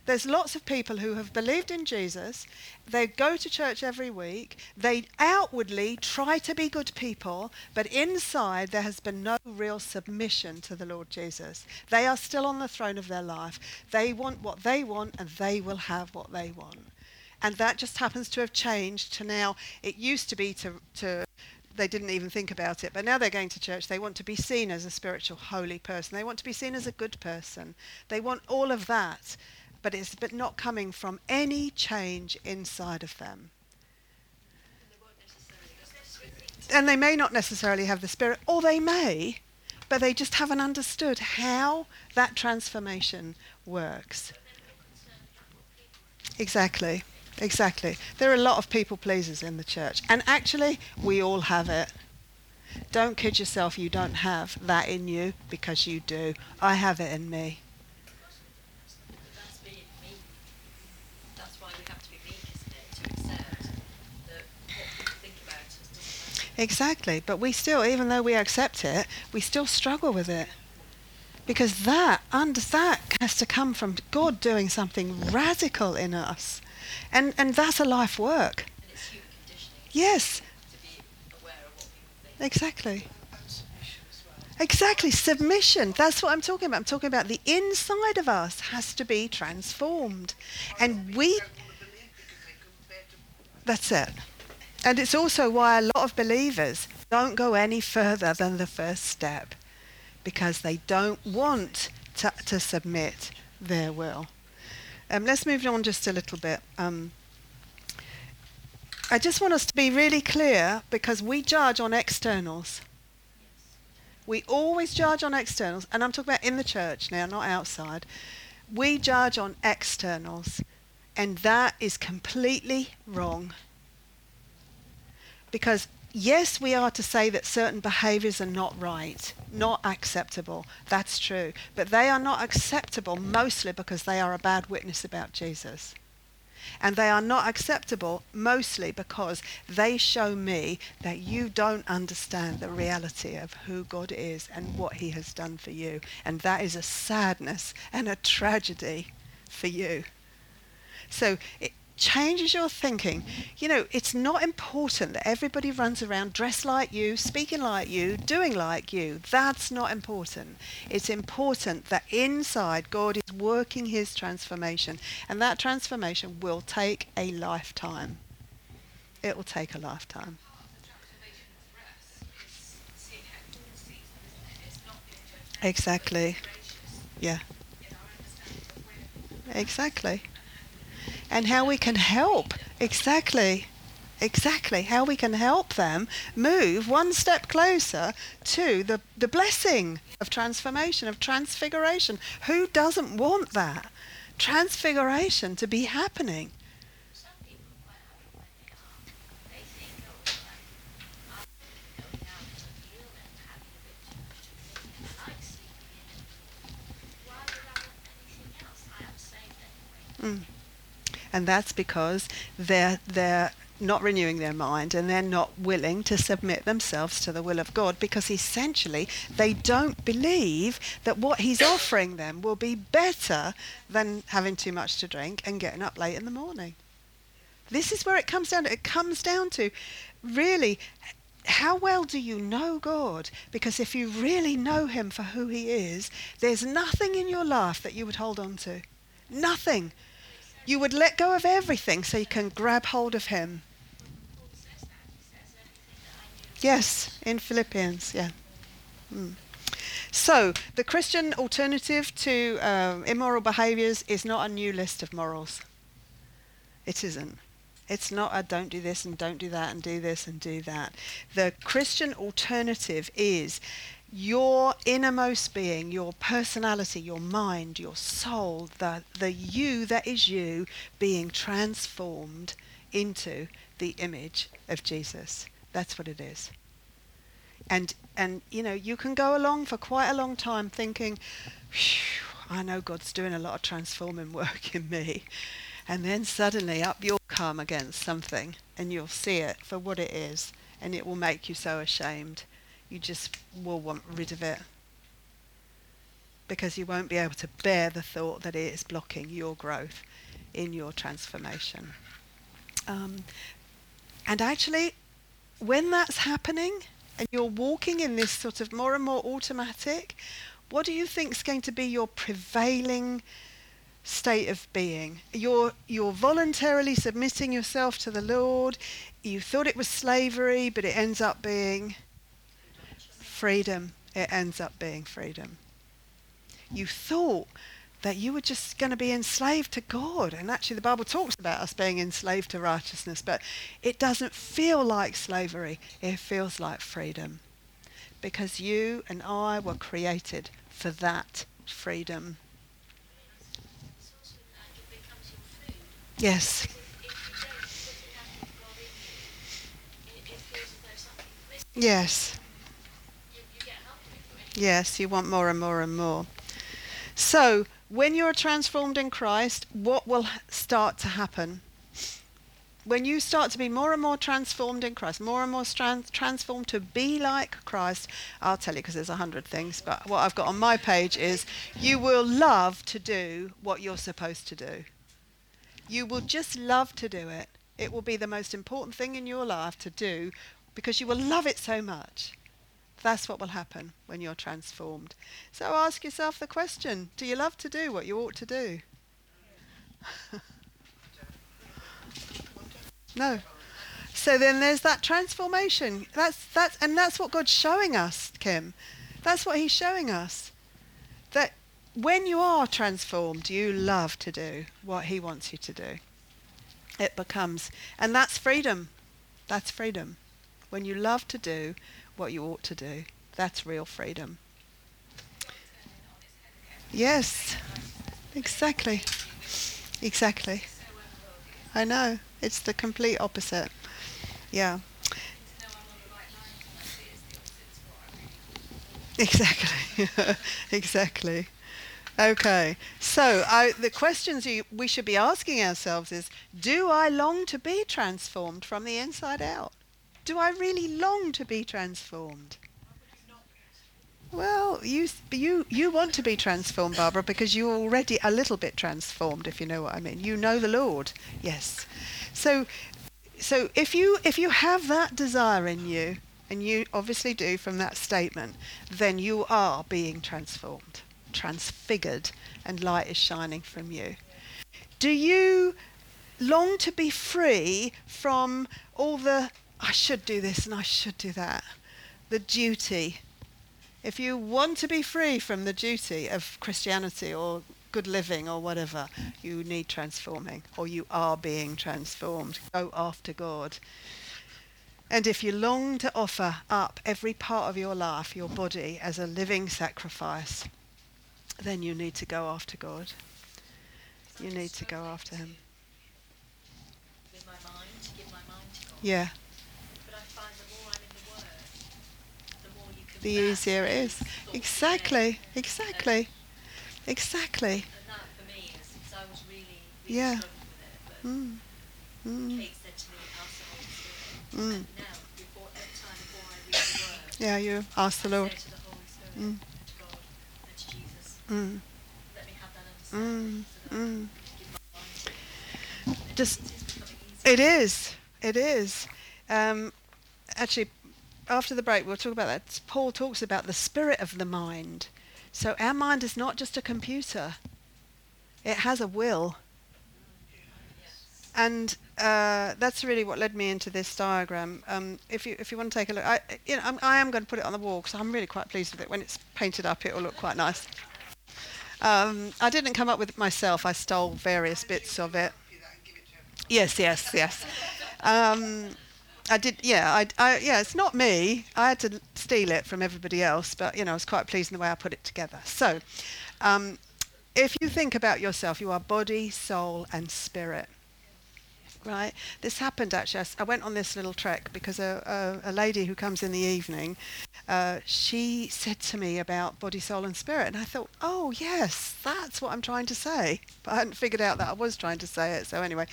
There's lots of people who have believed in Jesus. They go to church every week. They outwardly try to be good people, but inside there has been no real submission to the Lord Jesus. They are still on the throne of their life. They want what they want, and they will have what they want. And that just happens to have changed to now. It used to be to, to they didn't even think about it. But now they're going to church. They want to be seen as a spiritual, holy person. They want to be seen as a good person. They want all of that but it's but not coming from any change inside of them. And they may not necessarily have the Spirit, or they may, but they just haven't understood how that transformation works. Exactly, exactly. There are a lot of people pleasers in the church, and actually, we all have it. Don't kid yourself, you don't have that in you because you do. I have it in me. Exactly. But we still, even though we accept it, we still struggle with it. Because that, under that has to come from God doing something radical in us. And, and that's a life work. Yes. Exactly. Exactly, submission. That's what I'm talking about. I'm talking about the inside of us has to be transformed. And we. That's it. And it's also why a lot of believers don't go any further than the first step because they don't want to, to submit their will. Um, let's move on just a little bit. Um, I just want us to be really clear because we judge on externals. We always judge on externals, and I'm talking about in the church now, not outside. We judge on externals, and that is completely wrong. Because yes, we are to say that certain behaviors are not right, not acceptable. That's true. But they are not acceptable mostly because they are a bad witness about Jesus. And they are not acceptable mostly because they show me that you don't understand the reality of who God is and what He has done for you. And that is a sadness and a tragedy for you. So it, changes your thinking. You know, it's not important that everybody runs around dressed like you, speaking like you, doing like you. That's not important. It's important that inside God is working his transformation, and that transformation will take a lifetime. It will take a lifetime. Exactly. Yeah. Exactly and how we can help. Exactly. Exactly. How we can help them move one step closer to the, the blessing of transformation, of transfiguration. Who doesn't want that? Transfiguration to be happening. Mm and that's because they're they're not renewing their mind and they're not willing to submit themselves to the will of God because essentially they don't believe that what He's offering them will be better than having too much to drink and getting up late in the morning. This is where it comes down to. It comes down to really how well do you know God? Because if you really know Him for who He is, there's nothing in your life that you would hold on to. Nothing. You would let go of everything so you can grab hold of Him. Yes, in Philippians, yeah. Mm. So, the Christian alternative to um, immoral behaviors is not a new list of morals. It isn't. It's not a don't do this and don't do that and do this and do that. The Christian alternative is your innermost being, your personality, your mind, your soul, the, the you that is you being transformed into the image of Jesus. That's what it is. And and you know, you can go along for quite a long time thinking, I know God's doing a lot of transforming work in me. And then suddenly up you'll come against something and you'll see it for what it is and it will make you so ashamed. You just will want rid of it. Because you won't be able to bear the thought that it is blocking your growth in your transformation. Um, and actually, when that's happening and you're walking in this sort of more and more automatic, what do you think is going to be your prevailing state of being? You're, you're voluntarily submitting yourself to the Lord. You thought it was slavery, but it ends up being freedom. It ends up being freedom. You thought that you were just going to be enslaved to God. And actually, the Bible talks about us being enslaved to righteousness, but it doesn't feel like slavery, it feels like freedom. Because you and I were created for that freedom. Yes. Yes. Yes, you want more and more and more. So, when you're transformed in Christ, what will start to happen? When you start to be more and more transformed in Christ, more and more trans- transformed to be like Christ, I'll tell you because there's a hundred things, but what I've got on my page is you will love to do what you're supposed to do. You will just love to do it. It will be the most important thing in your life to do because you will love it so much. That's what will happen when you're transformed. So ask yourself the question do you love to do what you ought to do? no. So then there's that transformation. That's, that's, and that's what God's showing us, Kim. That's what He's showing us. That when you are transformed, you love to do what He wants you to do. It becomes, and that's freedom. That's freedom. When you love to do what you ought to do. That's real freedom. Yes, exactly. Exactly. I know. It's the complete opposite. Yeah. Exactly. exactly. Okay. So I, the questions you, we should be asking ourselves is, do I long to be transformed from the inside out? Do I really long to be transformed? Well, you you you want to be transformed, Barbara, because you're already a little bit transformed, if you know what I mean. You know the Lord, yes. So, so if you if you have that desire in you, and you obviously do from that statement, then you are being transformed, transfigured, and light is shining from you. Do you long to be free from all the I should do this and I should do that. The duty. If you want to be free from the duty of Christianity or good living or whatever, you need transforming or you are being transformed. Go after God. And if you long to offer up every part of your life, your body, as a living sacrifice, then you need to go after God. You need to go after Him. Yeah. The easier it is. Exactly, exactly, exactly. Yeah. Mm. Mm. Mm. now, before, every time before I read the word, yeah, you ask the Lord. say to the Holy mm. to God, and to Jesus, mm. let me have that understanding. Mm. Mm. Just, it is. It is. Um, actually, after the break, we'll talk about that. Paul talks about the spirit of the mind. So our mind is not just a computer. It has a will. And uh, that's really what led me into this diagram. Um, if you if you want to take a look, I you know I'm, I am going to put it on the wall because I'm really quite pleased with it. When it's painted up, it will look quite nice. Um, I didn't come up with it myself. I stole various bits of it. Yes, yes, yes. Um, I did. Yeah, I, I, yeah. It's not me. I had to steal it from everybody else, but you know, I was quite pleased in the way I put it together. So, um, if you think about yourself, you are body, soul, and spirit. Right. This happened actually. I went on this little trek because a, a, a lady who comes in the evening, uh, she said to me about body, soul, and spirit, and I thought, oh yes, that's what I'm trying to say. But I hadn't figured out that I was trying to say it. So anyway,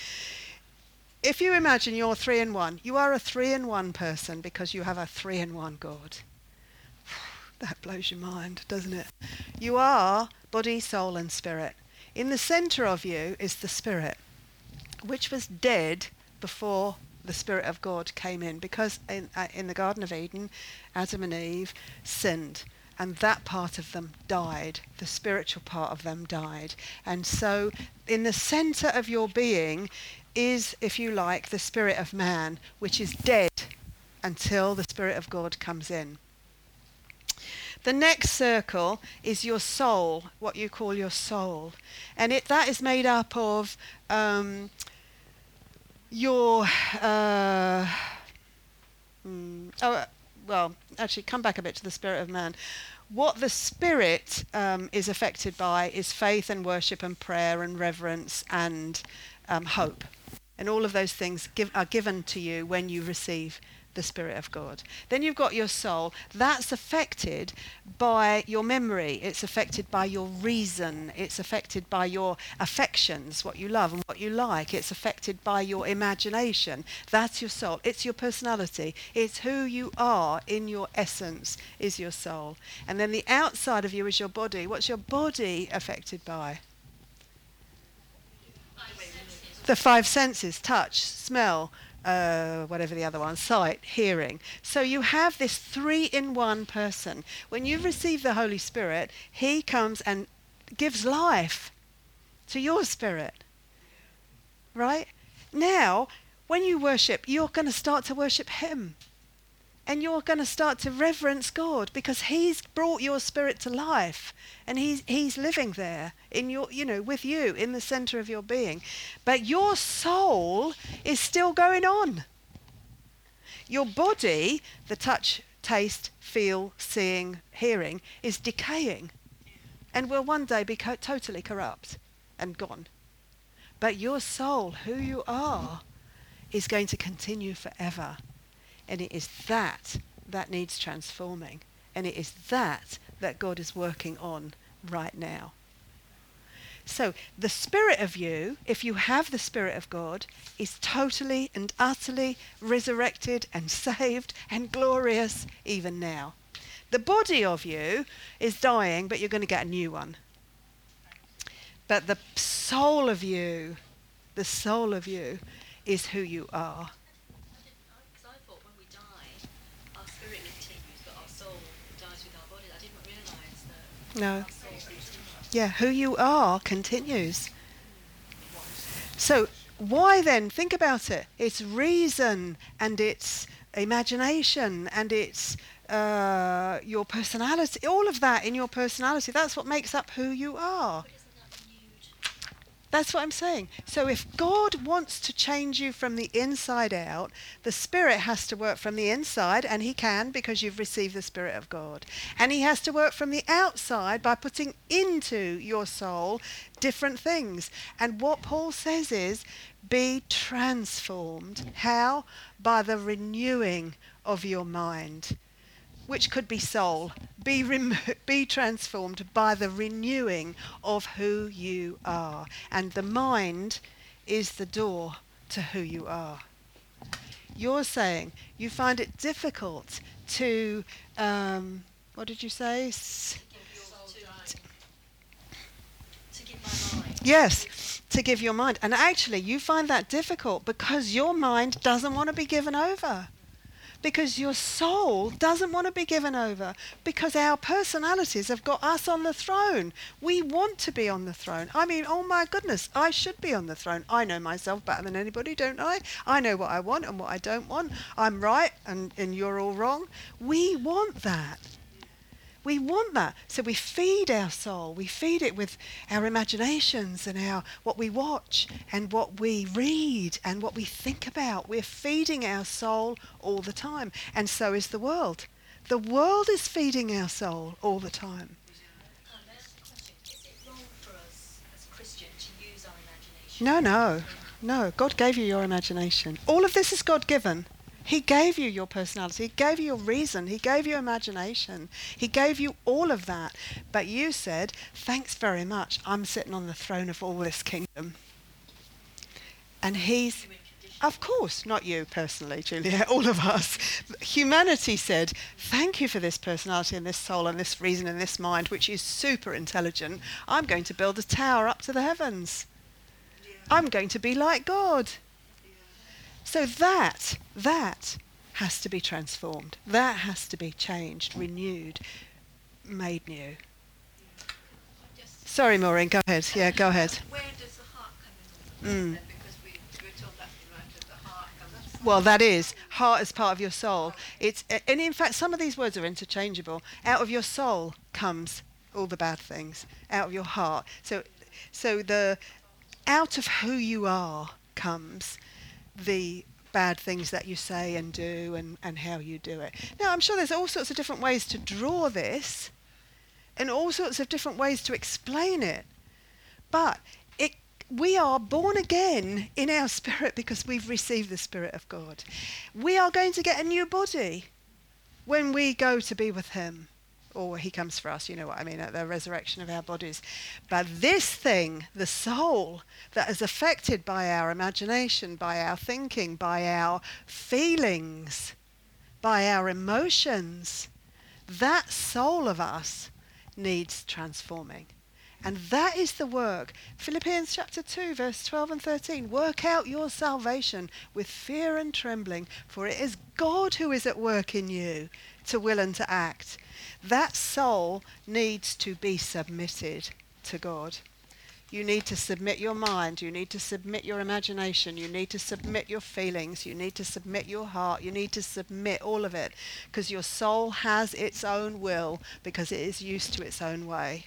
if you imagine you're three in one, you are a three in one person because you have a three in one God. that blows your mind, doesn't it? You are body, soul, and spirit. In the center of you is the spirit, which was dead before the Spirit of God came in, because in, uh, in the Garden of Eden, Adam and Eve sinned and that part of them died. The spiritual part of them died. And so, in the center of your being is, if you like, the spirit of man, which is dead until the Spirit of God comes in. The next circle is your soul, what you call your soul. And it, that is made up of um, your. Uh, mm, oh, well, actually, come back a bit to the spirit of man. What the spirit um, is affected by is faith and worship and prayer and reverence and um, hope. And all of those things give, are given to you when you receive the Spirit of God. Then you've got your soul. That's affected by your memory. It's affected by your reason. It's affected by your affections, what you love and what you like. It's affected by your imagination. That's your soul. It's your personality. It's who you are in your essence, is your soul. And then the outside of you is your body. What's your body affected by? The five senses touch, smell, uh, whatever the other one, sight, hearing. So you have this three in one person. When you receive the Holy Spirit, He comes and gives life to your spirit. Right? Now, when you worship, you're going to start to worship Him and you're going to start to reverence God because He's brought your spirit to life, and He's He's living there in your, you know, with you in the center of your being. But your soul is still going on. Your body, the touch, taste, feel, seeing, hearing, is decaying, and will one day be co- totally corrupt and gone. But your soul, who you are, is going to continue forever. And it is that that needs transforming. And it is that that God is working on right now. So, the Spirit of you, if you have the Spirit of God, is totally and utterly resurrected and saved and glorious even now. The body of you is dying, but you're going to get a new one. But the soul of you, the soul of you, is who you are. No. Yeah, who you are continues. So, why then? Think about it. It's reason and it's imagination and it's uh, your personality. All of that in your personality. That's what makes up who you are. That's what I'm saying. So if God wants to change you from the inside out, the Spirit has to work from the inside, and He can because you've received the Spirit of God. And He has to work from the outside by putting into your soul different things. And what Paul says is, be transformed. How? By the renewing of your mind which could be soul, be, rem- be transformed by the renewing of who you are. And the mind is the door to who you are. you're saying you find it difficult to, um, what did you say? S- To give my mind. Yes, to give your mind. And actually, you find that difficult because your mind doesn't want to be given over. Because your soul doesn't want to be given over. Because our personalities have got us on the throne. We want to be on the throne. I mean, oh my goodness, I should be on the throne. I know myself better than anybody, don't I? I know what I want and what I don't want. I'm right and, and you're all wrong. We want that. We want that. So we feed our soul. We feed it with our imaginations and our what we watch and what we read and what we think about. We're feeding our soul all the time. And so is the world. The world is feeding our soul all the time. May I ask a question? Is it wrong for us as Christians to use our imagination? No, no. No, God gave you your imagination. All of this is God given. He gave you your personality. He gave you your reason. He gave you imagination. He gave you all of that. But you said, thanks very much. I'm sitting on the throne of all this kingdom. And he's, of course, not you personally, Julia, all of us. Humanity said, thank you for this personality and this soul and this reason and this mind, which is super intelligent. I'm going to build a tower up to the heavens. I'm going to be like God. So that, that has to be transformed. That has to be changed, renewed, made new. Sorry, Maureen, go ahead. Yeah, go ahead. where does the heart come in? Mm. Because we, we were told that the heart comes. Well, that is heart is part of your soul. It's and in fact some of these words are interchangeable. Out of your soul comes all the bad things. Out of your heart. So so the out of who you are comes the bad things that you say and do and, and how you do it. Now I'm sure there's all sorts of different ways to draw this and all sorts of different ways to explain it. But it, we are born again in our spirit because we've received the Spirit of God. We are going to get a new body when we go to be with Him. Or He comes for us, you know what I mean, at the resurrection of our bodies. But this thing, the soul, that is affected by our imagination, by our thinking, by our feelings, by our emotions, that soul of us needs transforming. And that is the work. Philippians chapter 2, verse 12 and 13. Work out your salvation with fear and trembling, for it is God who is at work in you to will and to act. That soul needs to be submitted to God. You need to submit your mind. You need to submit your imagination. You need to submit your feelings. You need to submit your heart. You need to submit all of it because your soul has its own will because it is used to its own way.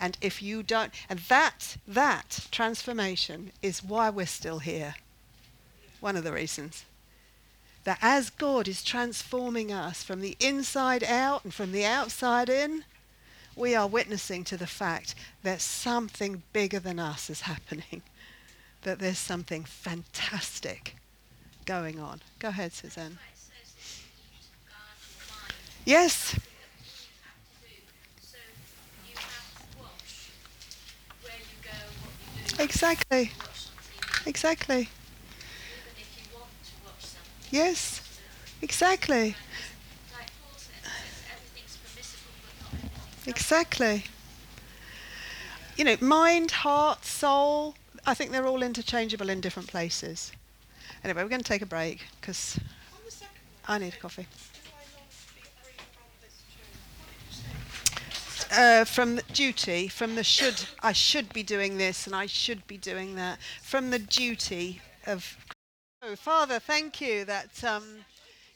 And if you don't, and that, that transformation is why we're still here. One of the reasons. That as God is transforming us from the inside out and from the outside in, we are witnessing to the fact that something bigger than us is happening. That there's something fantastic going on. Go ahead, Suzanne. Yes, Exactly. you not everything's Exactly. You know, mind, heart, soul, I think they're all interchangeable in different places. Anyway, we're going to take a break because I need coffee. Uh, from duty, from the should, I should be doing this and I should be doing that. From the duty of. Oh, Father, thank you that um,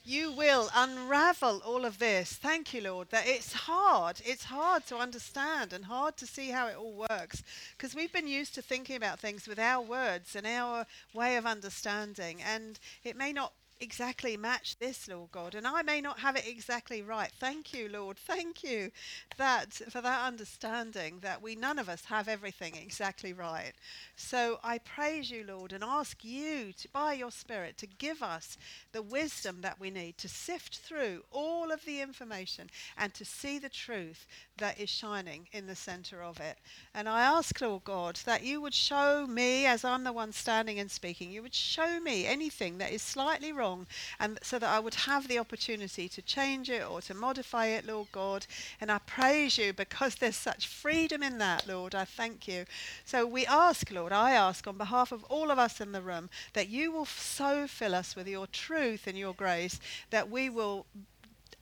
you will unravel all of this. Thank you, Lord, that it's hard. It's hard to understand and hard to see how it all works because we've been used to thinking about things with our words and our way of understanding, and it may not exactly match this, Lord God, and I may not have it exactly right. Thank you, Lord. Thank you that for that understanding that we none of us have everything exactly right. So I praise you, Lord, and ask you to, by your Spirit to give us the wisdom that we need to sift through all of the information and to see the truth that is shining in the center of it. And I ask, Lord God, that you would show me, as I'm the one standing and speaking, you would show me anything that is slightly wrong wrong, and so that I would have the opportunity to change it or to modify it, Lord God. And I praise you because there's such freedom in that, Lord. I thank you. So we ask, Lord, I ask on behalf of all of us in the room that you will so fill us with your truth and your grace that we will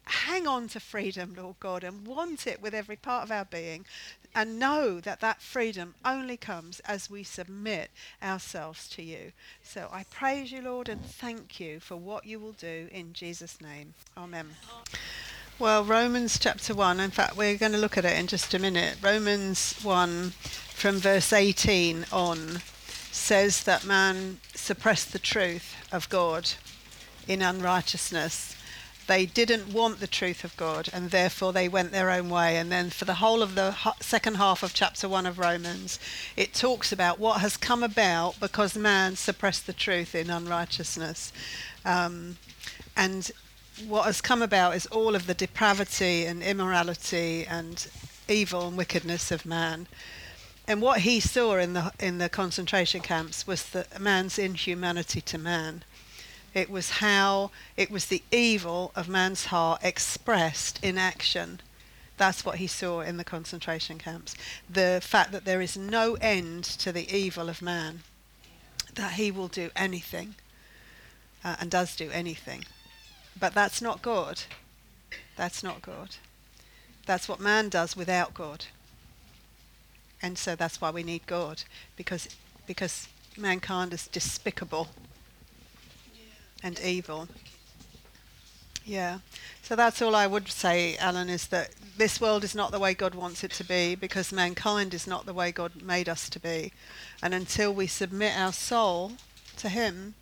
hang on to freedom, Lord God, and want it with every part of our being, and know that that freedom only comes as we submit ourselves to you. So I praise you, Lord, and thank you for what you will do in Jesus' name. Amen. Well, Romans chapter 1, in fact, we're going to look at it in just a minute. Romans 1 from verse 18 on says that man suppressed the truth of God in unrighteousness they didn't want the truth of God and therefore they went their own way. And then for the whole of the second half of chapter 1 of Romans, it talks about what has come about because man suppressed the truth in unrighteousness. Um, and what has come about is all of the depravity and immorality and evil and wickedness of man. And what he saw in the in the concentration camps was the man's inhumanity to man it was how, it was the evil of man's heart expressed in action. That's what he saw in the concentration camps. The fact that there is no end to the evil of man, that he will do anything uh, and does do anything. But that's not God. That's not God. That's what man does without God. And so that's why we need God, because, because mankind is despicable and evil. Yeah. So that's all I would say, Alan, is that this world is not the way God wants it to be because mankind is not the way God made us to be. And until we submit our soul to Him,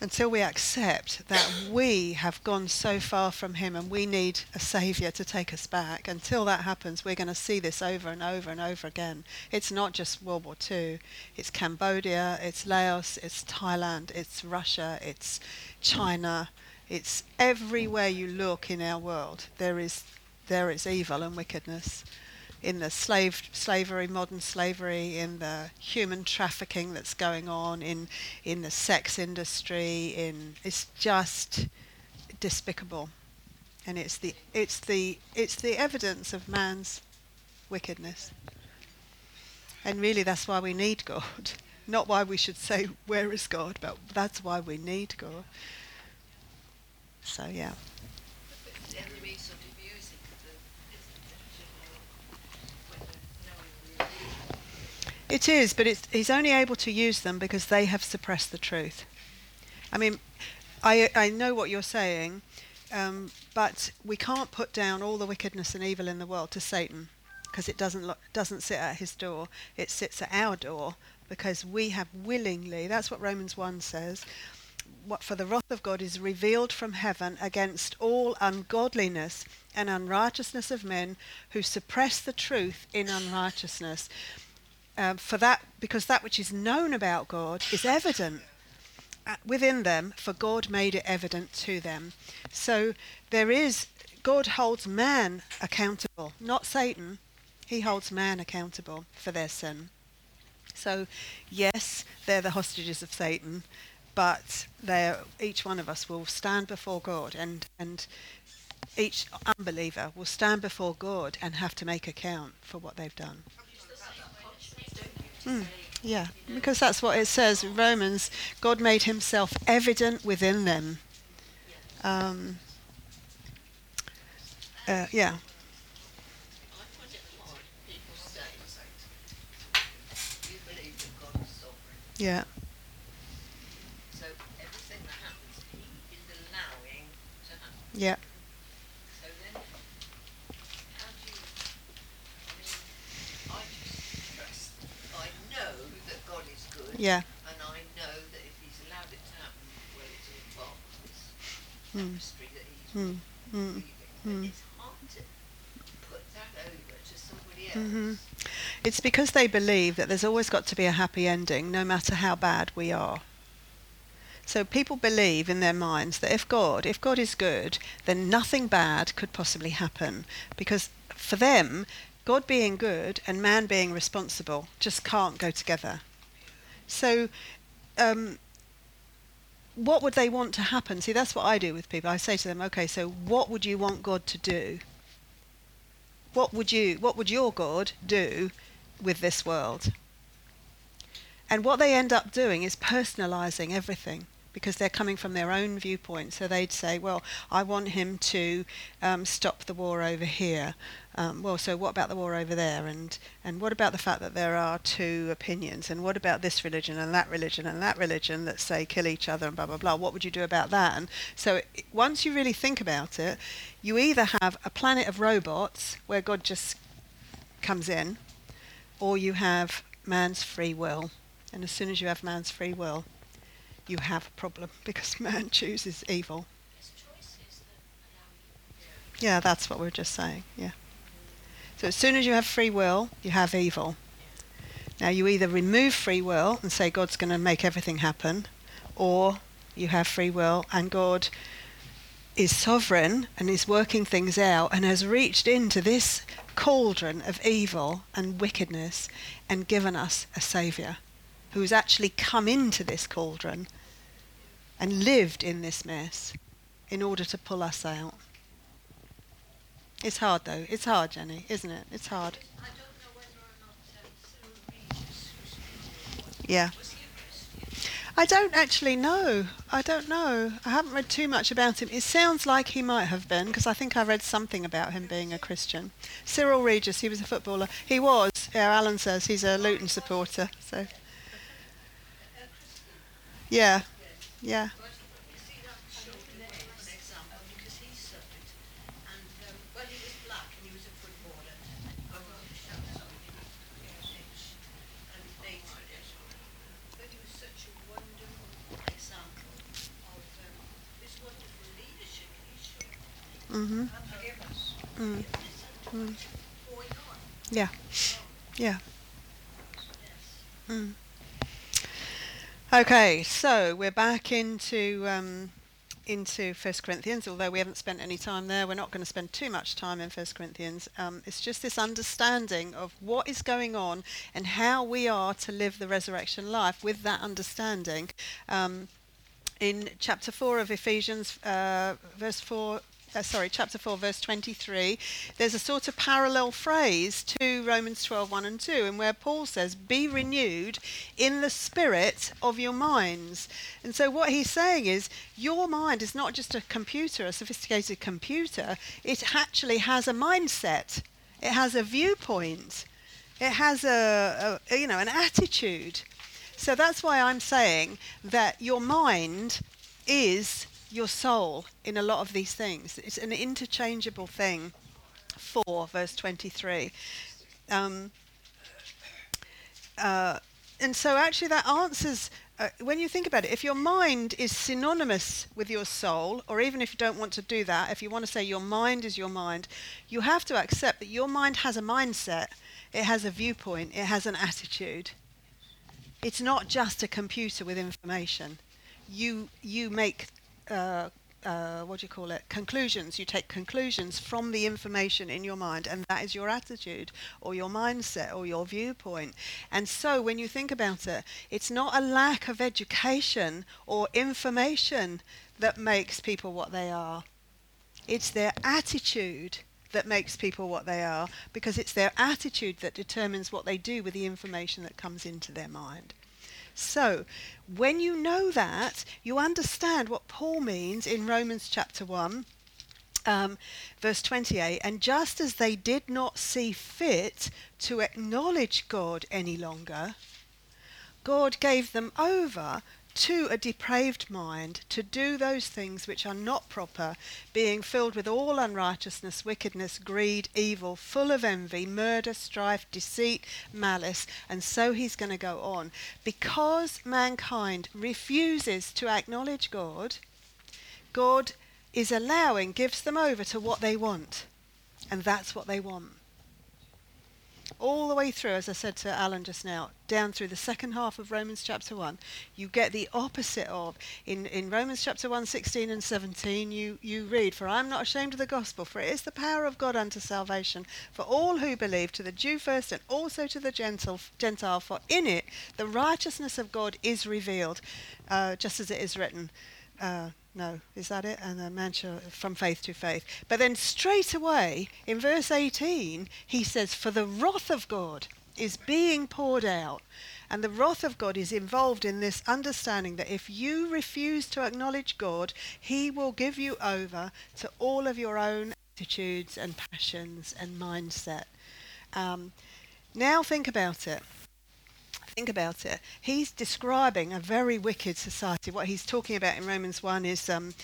until we accept that we have gone so far from Him and we need a Saviour to take us back, until that happens, we're going to see this over and over and over again. It's not just World War II, it's Cambodia, it's Laos, it's Thailand, it's Russia, it's China, it's everywhere you look in our world. There is, there is evil and wickedness in the slave slavery, modern slavery, in the human trafficking that's going on, in in the sex industry, in it's just despicable, and it's the it's the it's the evidence of man's wickedness. And really, that's why we need God, not why we should say where is God, but that's why we need God. So yeah. It is, but it's, he's only able to use them because they have suppressed the truth. I mean, I, I know what you're saying, um, but we can't put down all the wickedness and evil in the world to Satan because it doesn't lo- doesn't sit at his door. It sits at our door because we have willingly. That's what Romans one says. What for the wrath of God is revealed from heaven against all ungodliness and unrighteousness of men who suppress the truth in unrighteousness um, for that because that which is known about God is evident uh, within them, for God made it evident to them. So there is God holds man accountable, not Satan. He holds man accountable for their sin. So, yes, they're the hostages of Satan, but each one of us will stand before God, and, and each unbeliever will stand before God and have to make account for what they've done. Mm, yeah, because that's what it says in Romans. God made himself evident within them. Um, uh, yeah. Yeah. So everything that happens, he is allowing to happen. Yeah. Yeah. And I know that if he's allowed it to happen, well, it's all part of this mm. tapestry that he's mm. Mm. Mm. It's hard to put that over to somebody else. Mm-hmm. It's because they believe that there's always got to be a happy ending, no matter how bad we are. So people believe in their minds that if God, if God is good, then nothing bad could possibly happen, because for them, God being good and man being responsible just can't go together. So um, what would they want to happen? See, that's what I do with people. I say to them, okay, so what would you want God to do? What would you, what would your God do with this world? And what they end up doing is personalizing everything because they're coming from their own viewpoint. So they'd say, well, I want him to um, stop the war over here. Um, well, so what about the war over there? And, and what about the fact that there are two opinions? And what about this religion and that religion and that religion that say kill each other and blah, blah, blah? What would you do about that? And so it, once you really think about it, you either have a planet of robots where God just comes in, or you have man's free will. And as soon as you have man's free will, you have a problem because man chooses evil. Yeah, that's what we are just saying. Yeah. So as soon as you have free will, you have evil. Now you either remove free will and say God's going to make everything happen, or you have free will and God is sovereign and is working things out and has reached into this cauldron of evil and wickedness and given us a saviour who has actually come into this cauldron and lived in this mess in order to pull us out. It's hard though. It's hard, Jenny, isn't it? It's hard. Not Yeah. I don't actually know. I don't know. I haven't read too much about him. It sounds like he might have been because I think I read something about him being a Christian. Cyril Regis, he was a footballer. He was. Yeah, Alan says he's a Luton supporter. So, yeah. Yeah. But you see that showed him well as an example because he suffered. And well, he was black and he was a footballer. I got to shout something on the pitch and later it. But he was such a wonderful example of this wonderful leadership he showed. Mhm. Mm. Mm. Yeah. Yeah. Mm. Okay, so we're back into um, into First Corinthians. Although we haven't spent any time there, we're not going to spend too much time in First Corinthians. Um, it's just this understanding of what is going on and how we are to live the resurrection life. With that understanding, um, in chapter four of Ephesians, uh, verse four. Uh, sorry, chapter 4, verse 23, there's a sort of parallel phrase to Romans 12, 1 and 2, and where Paul says, Be renewed in the spirit of your minds. And so what he's saying is, your mind is not just a computer, a sophisticated computer, it actually has a mindset, it has a viewpoint, it has a, a you know, an attitude. So that's why I'm saying that your mind is your soul in a lot of these things. It's an interchangeable thing. 4, verse 23. Um, uh, and so actually that answers, uh, when you think about it, if your mind is synonymous with your soul, or even if you don't want to do that, if you want to say your mind is your mind, you have to accept that your mind has a mindset, it has a viewpoint, it has an attitude. It's not just a computer with information. You, you make uh, uh, what do you call it? Conclusions. You take conclusions from the information in your mind, and that is your attitude or your mindset or your viewpoint. And so, when you think about it, it's not a lack of education or information that makes people what they are. It's their attitude that makes people what they are because it's their attitude that determines what they do with the information that comes into their mind. So, when you know that, you understand what Paul means in Romans chapter 1, um, verse 28. And just as they did not see fit to acknowledge God any longer, God gave them over to a depraved mind to do those things which are not proper, being filled with all unrighteousness, wickedness, greed, evil, full of envy, murder, strife, deceit, malice. And so he's going to go on. Because mankind refuses to acknowledge God, God is allowing, gives them over to what they want. And that's what they want. All the way through, as I said to Alan just now, down through the second half of Romans chapter 1, you get the opposite of. In, in Romans chapter 1, 16 and 17, you, you read, For I am not ashamed of the gospel, for it is the power of God unto salvation for all who believe, to the Jew first and also to the Gentile, Gentile for in it the righteousness of God is revealed, uh, just as it is written. Uh, no, is that it? And the man shall, from faith to faith. But then straight away, in verse 18, he says, For the wrath of God is being poured out. And the wrath of God is involved in this understanding that if you refuse to acknowledge God, He will give you over to all of your own attitudes and passions and mindset. Um, now think about it think about it. He's describing a very wicked society. What he's talking about in Romans 1 is um,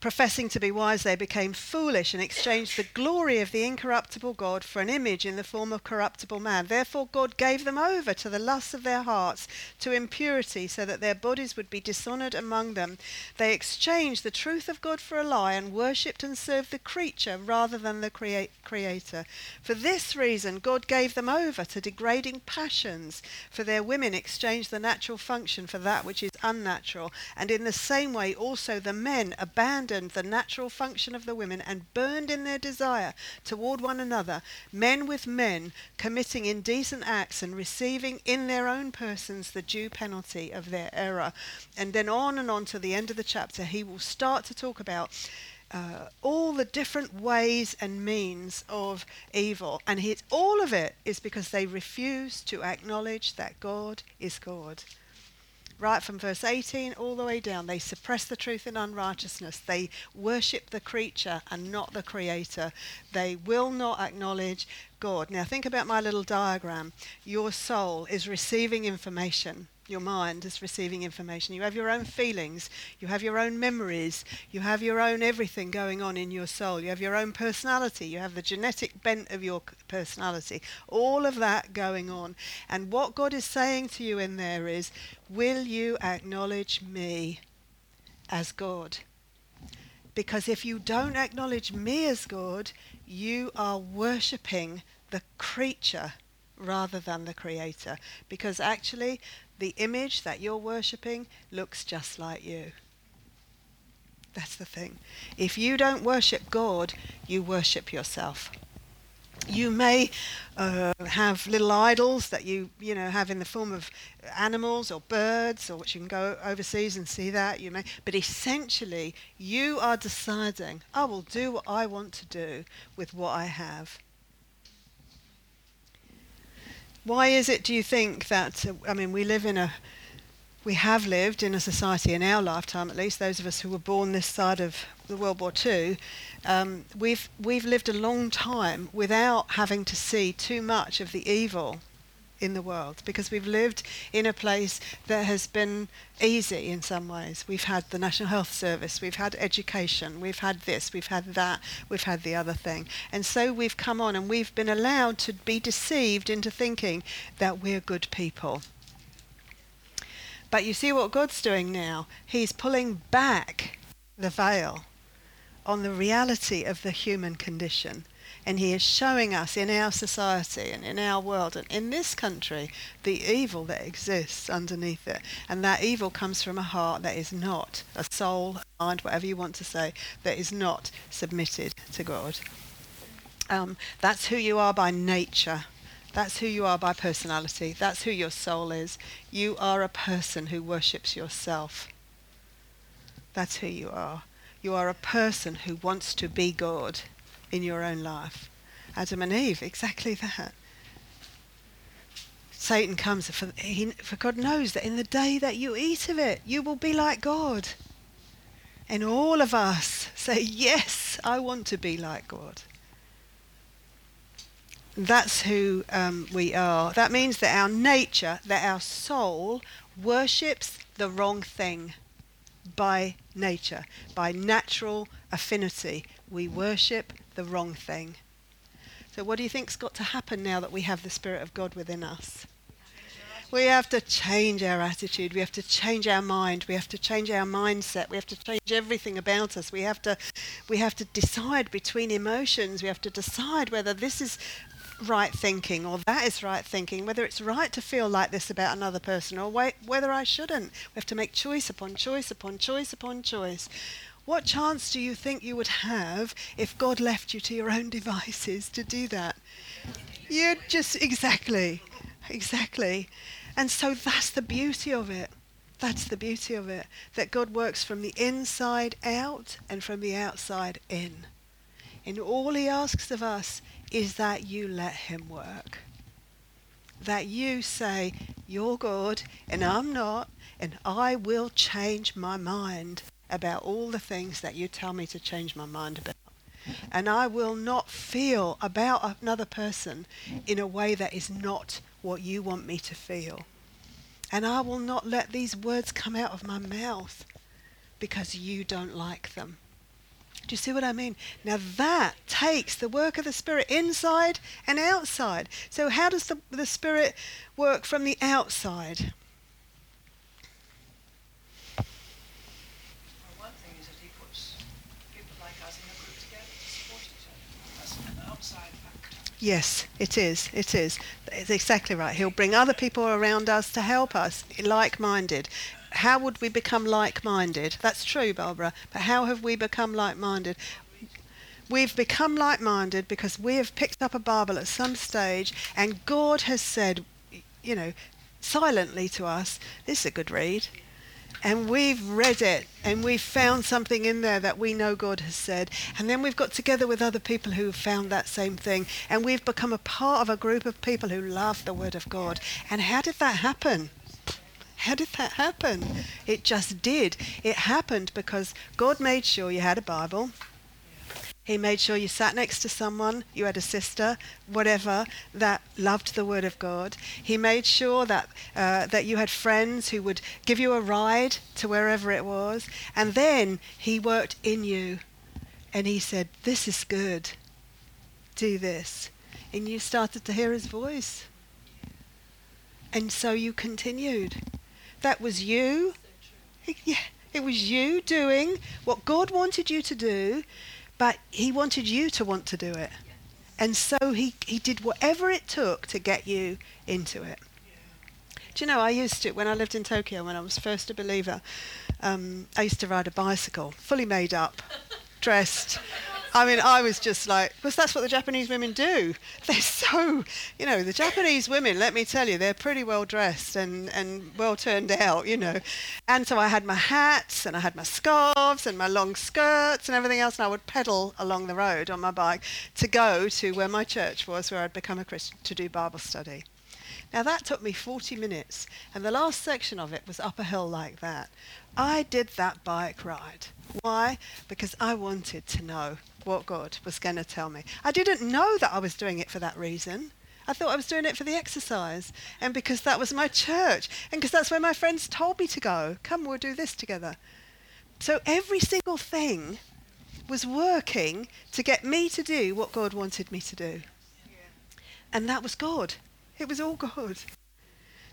professing to be wise, they became foolish and exchanged the glory of the incorruptible God for an image in the form of corruptible man. Therefore, God gave them over to the lusts of their hearts, to impurity, so that their bodies would be dishonored among them. They exchanged the truth of God for a lie and worshipped and served the creature rather than the crea- Creator. For this reason, God gave them over to degrading passions, for their women exchanged the natural function for that which is unnatural. And in the same way, also the men abandoned abandoned the natural function of the women and burned in their desire toward one another, men with men, committing indecent acts and receiving in their own persons the due penalty of their error. And then on and on to the end of the chapter, he will start to talk about. Uh, all the different ways and means of evil. And he, all of it is because they refuse to acknowledge that God is God right from verse 18 all the way down. They suppress the truth in unrighteousness. They worship the creature and not the creator. They will not acknowledge God. Now, think about my little diagram. Your soul is receiving information your mind is receiving information. You have your own feelings, you have your own memories, you have your own everything going on in your soul, you have your own personality, you have the genetic bent of your personality, all of that going on. And what God is saying to you in there is, Will you acknowledge me as God? Because if you don't acknowledge me as God, you are worshipping the creature rather than the creator. Because actually, the image that you're worshipping looks just like you. That's the thing. If you don't worship God, you worship yourself. You may uh, have little idols that you, you know, have in the form of animals or birds, or which you can go overseas and see that. You may, but essentially, you are deciding, I will do what I want to do with what I have. Why is it, do you think, that, uh, I mean, we live in a, we have lived in a society in our lifetime, at least those of us who were born this side of the World War II, um, we've, we've lived a long time without having to see too much of the evil in the world because we've lived in a place that has been easy in some ways. We've had the National Health Service, we've had education, we've had this, we've had that, we've had the other thing. And so we've come on and we've been allowed to be deceived into thinking that we're good people. But you see what God's doing now? He's pulling back the veil on the reality of the human condition. And he is showing us in our society and in our world and in this country the evil that exists underneath it. And that evil comes from a heart that is not, a soul, mind, whatever you want to say, that is not submitted to God. Um, that's who you are by nature. That's who you are by personality. That's who your soul is. You are a person who worships yourself. That's who you are. You are a person who wants to be God in your own life. Adam and Eve, exactly that. Satan comes, for, he, for God knows that in the day that you eat of it, you will be like God. And all of us say, Yes, I want to be like God. That's who um, we are. That means that our nature, that our soul worships the wrong thing by nature, by natural affinity. We worship the wrong thing. So, what do you think's got to happen now that we have the Spirit of God within us? We have to change our attitude. We have to change our mind. We have to change our mindset. We have to change everything about us. We have to, we have to decide between emotions. We have to decide whether this is right thinking or that is right thinking, whether it's right to feel like this about another person or whether I shouldn't. We have to make choice upon choice upon choice upon choice. What chance do you think you would have if God left you to your own devices to do that? You'd just, exactly, exactly. And so that's the beauty of it. That's the beauty of it. That God works from the inside out and from the outside in. And all he asks of us is that you let him work. That you say, You're God and I'm not, and I will change my mind about all the things that you tell me to change my mind about. And I will not feel about another person in a way that is not what you want me to feel. And I will not let these words come out of my mouth because you don't like them. Do you see what I mean? Now that takes the work of the Spirit inside and outside. So how does the, the Spirit work from the outside? Well, one thing is that he puts people like us in a group together to support each other. That's an outside factor. Yes, it is. It is. It's exactly right. He'll bring other people around us to help us, like-minded. How would we become like-minded? That's true, Barbara. But how have we become like-minded? We've become like-minded because we have picked up a Bible at some stage, and God has said, you know, silently to us, "This is a good read." And we've read it and we've found something in there that we know God has said. And then we've got together with other people who have found that same thing. And we've become a part of a group of people who love the Word of God. And how did that happen? How did that happen? It just did. It happened because God made sure you had a Bible. He made sure you sat next to someone, you had a sister, whatever, that loved the Word of God. He made sure that, uh, that you had friends who would give you a ride to wherever it was. And then He worked in you and He said, This is good. Do this. And you started to hear His voice. And so you continued. That was you. Yeah, it was you doing what God wanted you to do but he wanted you to want to do it. And so he, he did whatever it took to get you into it. Do you know, I used to, when I lived in Tokyo, when I was first a believer, um, I used to ride a bicycle, fully made up, dressed. I mean, I was just like, because that's what the Japanese women do. They're so, you know, the Japanese women, let me tell you, they're pretty well dressed and, and well turned out, you know. And so I had my hats and I had my scarves and my long skirts and everything else, and I would pedal along the road on my bike to go to where my church was, where I'd become a Christian, to do Bible study. Now that took me 40 minutes, and the last section of it was up a hill like that. I did that bike ride. Why? Because I wanted to know what God was going to tell me. I didn't know that I was doing it for that reason. I thought I was doing it for the exercise and because that was my church and because that's where my friends told me to go. Come, we'll do this together. So every single thing was working to get me to do what God wanted me to do. And that was God. It was all God.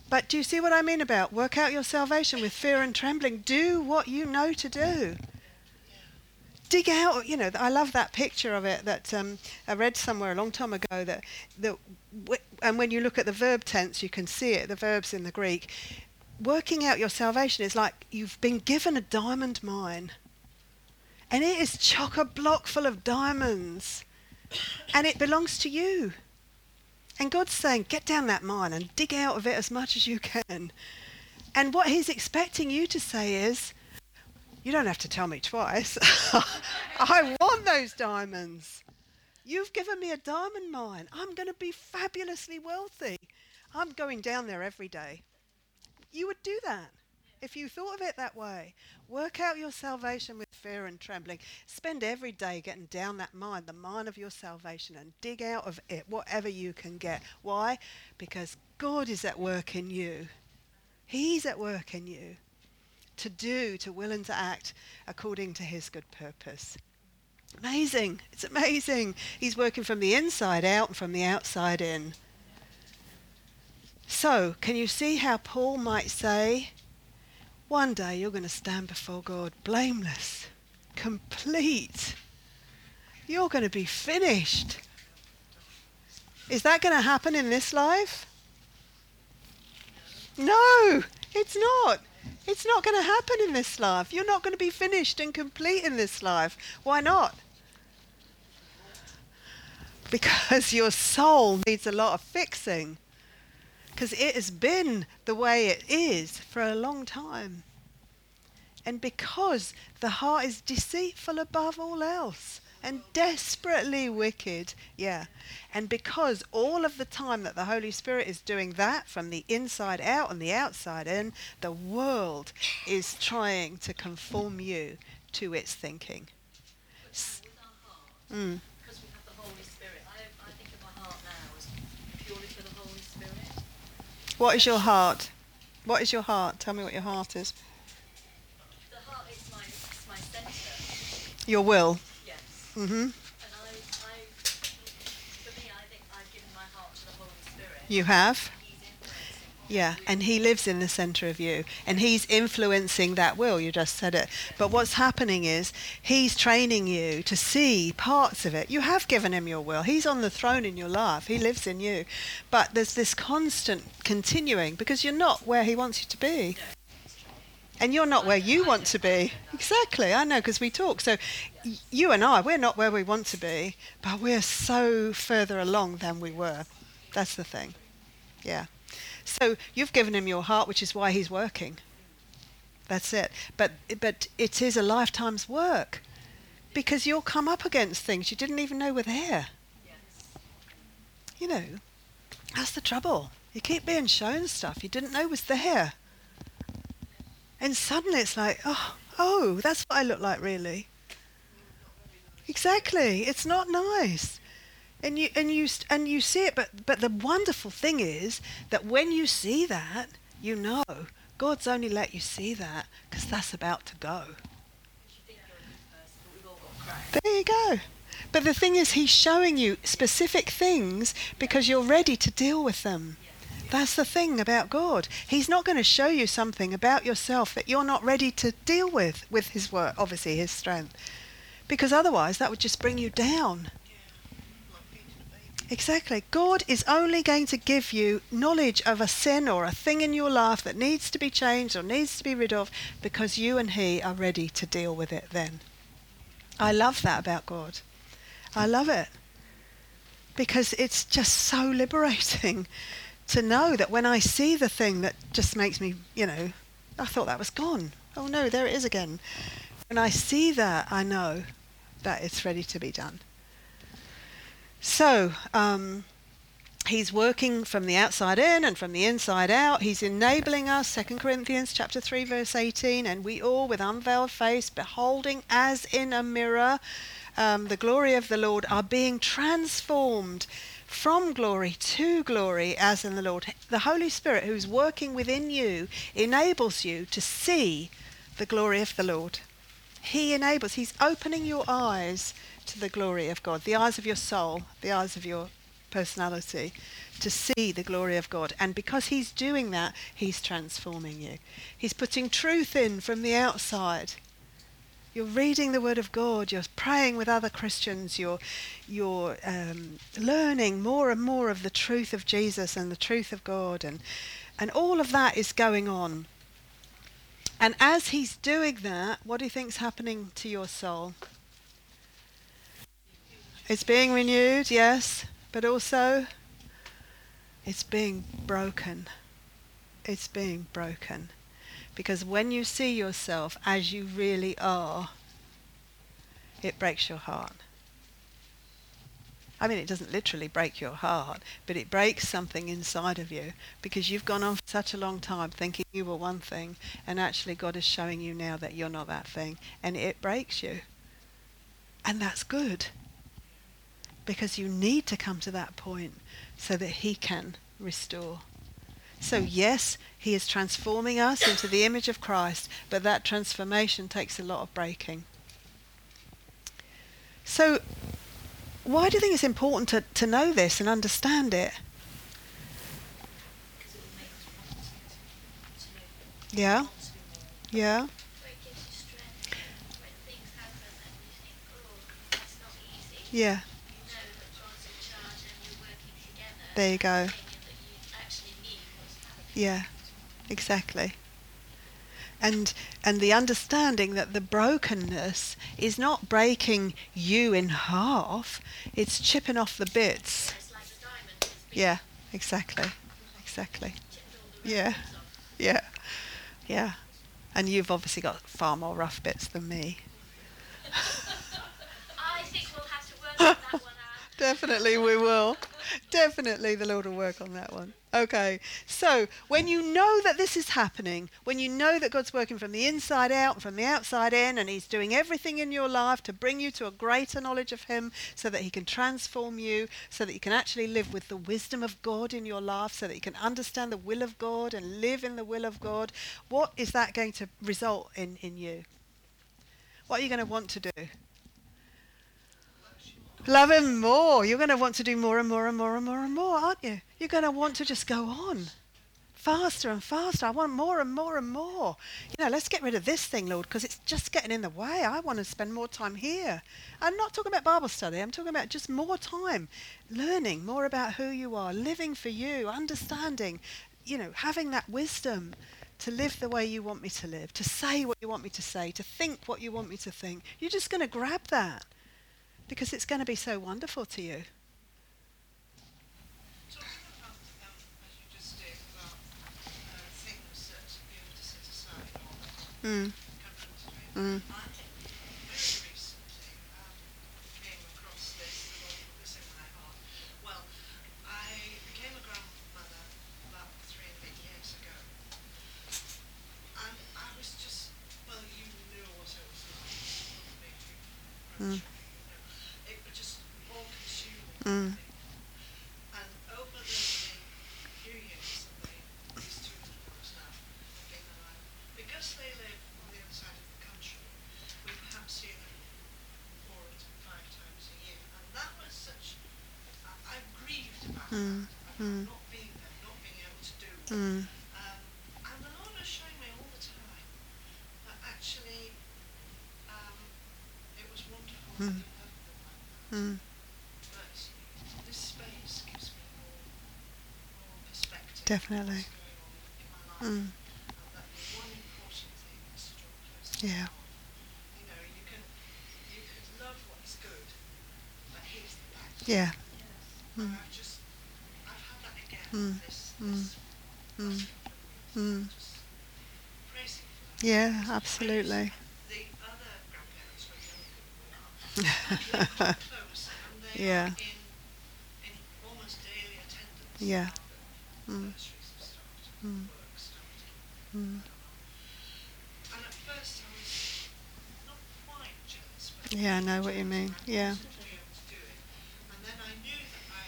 But do you see what I mean about work out your salvation with fear and trembling? Do what you know to do dig out. You know, I love that picture of it that um, I read somewhere a long time ago. That that w- and when you look at the verb tense, you can see it. The verbs in the Greek. Working out your salvation is like you've been given a diamond mine, and it is chock a block full of diamonds, and it belongs to you. And God's saying, get down that mine and dig out of it as much as you can. And what He's expecting you to say is, you don't have to tell me twice. I want those diamonds. You've given me a diamond mine. I'm going to be fabulously wealthy. I'm going down there every day. You would do that if you thought of it that way. Work out your salvation with fear and trembling. Spend every day getting down that mine, the mine of your salvation, and dig out of it whatever you can get. Why? Because God is at work in you. He's at work in you to do, to will, and to act according to his good purpose. Amazing. It's amazing. He's working from the inside out and from the outside in. So, can you see how Paul might say, one day you're going to stand before God blameless, complete. You're going to be finished. Is that going to happen in this life? No, it's not. It's not going to happen in this life. You're not going to be finished and complete in this life. Why not? Because your soul needs a lot of fixing. Because it has been the way it is for a long time. And because the heart is deceitful above all else and desperately wicked. Yeah. And because all of the time that the Holy Spirit is doing that from the inside out and the outside in, the world is trying to conform you to its thinking. S- With our heart, Mm. because we have the Holy Spirit, I, I think of my heart now as purely for the Holy Spirit. What is your heart? What is your heart? Tell me what your heart is. The heart is my, my centre, Your will. Yes. Mhm. And I, I, for me, I think I've given my heart to the Holy Spirit. You have. Yeah, and he lives in the center of you, and he's influencing that will. You just said it. But what's happening is he's training you to see parts of it. You have given him your will. He's on the throne in your life. He lives in you. But there's this constant continuing because you're not where he wants you to be. And you're not where you want to be. Exactly, I know because we talk. So you and I, we're not where we want to be, but we're so further along than we were. That's the thing. Yeah. So you've given him your heart, which is why he's working. That's it. But but it is a lifetime's work because you'll come up against things you didn't even know were there. You know, that's the trouble. You keep being shown stuff you didn't know was there. And suddenly it's like, oh, oh, that's what I look like really. Exactly. It's not nice. And you and you and you see it but but the wonderful thing is that when you see that, you know God's only let you see that because that's about to go. There you go. But the thing is, he's showing you specific things because you're ready to deal with them. That's the thing about God. He's not going to show you something about yourself that you're not ready to deal with, with his work, obviously his strength. Because otherwise, that would just bring you down. Exactly. God is only going to give you knowledge of a sin or a thing in your life that needs to be changed or needs to be rid of because you and He are ready to deal with it then. I love that about God. I love it. Because it's just so liberating to know that when I see the thing that just makes me, you know, I thought that was gone. Oh no, there it is again. When I see that, I know that it's ready to be done. So, um, he's working from the outside in and from the inside out. He's enabling us, 2 Corinthians chapter 3 verse 18, and we all with unveiled face beholding as in a mirror um, the glory of the Lord are being transformed from glory to glory as in the Lord. The Holy Spirit who's working within you enables you to see the glory of the Lord. He enables, he's opening your eyes to the glory of God, the eyes of your soul, the eyes of your personality, to see the glory of God. And because he's doing that, he's transforming you. He's putting truth in from the outside. You're reading the Word of God. You're praying with other Christians. You're, you're um, learning more and more of the truth of Jesus and the truth of God, and and all of that is going on. And as He's doing that, what do you think's happening to your soul? It's being renewed, yes, but also it's being broken. It's being broken. Because when you see yourself as you really are, it breaks your heart. I mean, it doesn't literally break your heart, but it breaks something inside of you because you've gone on for such a long time thinking you were one thing, and actually God is showing you now that you're not that thing, and it breaks you. And that's good because you need to come to that point so that He can restore. So, yes, He is transforming us into the image of Christ, but that transformation takes a lot of breaking. So, why do you think it's important to, to know this and understand it? Yeah? Yeah? Yeah. There you go. Yeah, exactly. And and the understanding that the brokenness is not breaking you in half; it's chipping off the bits. It's like diamond Yeah, exactly, exactly. chipped all the Yeah, yeah, yeah. And you've obviously got far more rough bits than me. I think we'll have to work on that one out. Definitely, we will. Definitely, the Lord will work on that one. Okay, so when you know that this is happening, when you know that God's working from the inside out and from the outside in, and He's doing everything in your life to bring you to a greater knowledge of Him so that He can transform you, so that you can actually live with the wisdom of God in your life, so that you can understand the will of God and live in the will of God, what is that going to result in in you? What are you going to want to do? Love him more. You're going to want to do more and more and more and more and more, aren't you? You're going to want to just go on faster and faster. I want more and more and more. You know, let's get rid of this thing, Lord, because it's just getting in the way. I want to spend more time here. I'm not talking about Bible study. I'm talking about just more time learning more about who you are, living for you, understanding, you know, having that wisdom to live the way you want me to live, to say what you want me to say, to think what you want me to think. You're just going to grab that because it's going to be so wonderful to you. Talking about, um, as you just did, about uh, things that you have to set aside or Mm. come into it. Mm. I think very recently um, came across this, the Lord put this in my heart. Well, I became a grandmother about three and a bit years ago. And I was just, well, you knew what it was like. Making Mm. grandchildren, you know. It was just all consuming. Mm. And over the few years that they, these two little boys now have been alive, because they live on the other side of the country, we perhaps see them four to five times a year. And that was such, I, I'm grieved about Mm, that, mm. about not being there, not being able to do it. Mm. Um, and the Lord was showing me all the time that actually um, it was wonderful Mm. that you loved them like that. Mm. But this space gives me more, more perspective Definitely. of what's going on in my life. Mm. And that the one important thing is to draw close to Yeah. God. You know, you can, you can love what is but He's the best. Yeah. And Mm. Mm. Mm. Mm. Mm. Yeah, absolutely. The other grandparents were younger than we are. And they've got close and they Yeah. are in, in almost daily attendance. Yeah. now that Mm. Nurseries have started, Mm. work started. Mm. And at first I Mm. Mm. Mm. was not quite jealous, but Yeah, I know what you mean. I Yeah. wanted to be able to do it. And then I knew that I,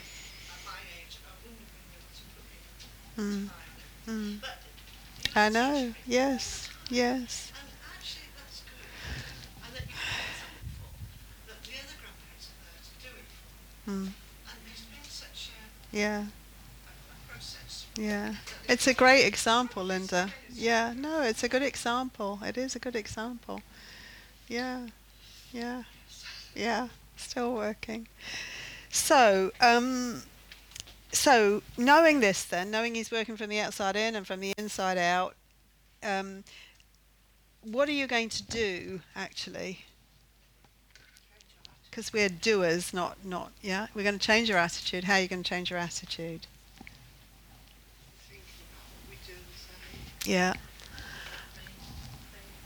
at my age, I wouldn't have been able to put in Mm. time. Mm. But you I teach know. people Yes. time. Yes. And actually, that's good. And that you can be thankful that the other grandparents are there to do it for. Mm. And it's been such a, Yeah. a, a process. Yeah. It's a great example, Linda. Yeah. No, it's a good example. It is a good example. Yeah. Yeah. Yeah. Still working. So, um, so knowing this, then knowing he's working from the outside in and from the inside out, um, what are you going to do actually? Because we're doers, not not yeah. We're going to change your attitude. How are you going to change your attitude? Yeah.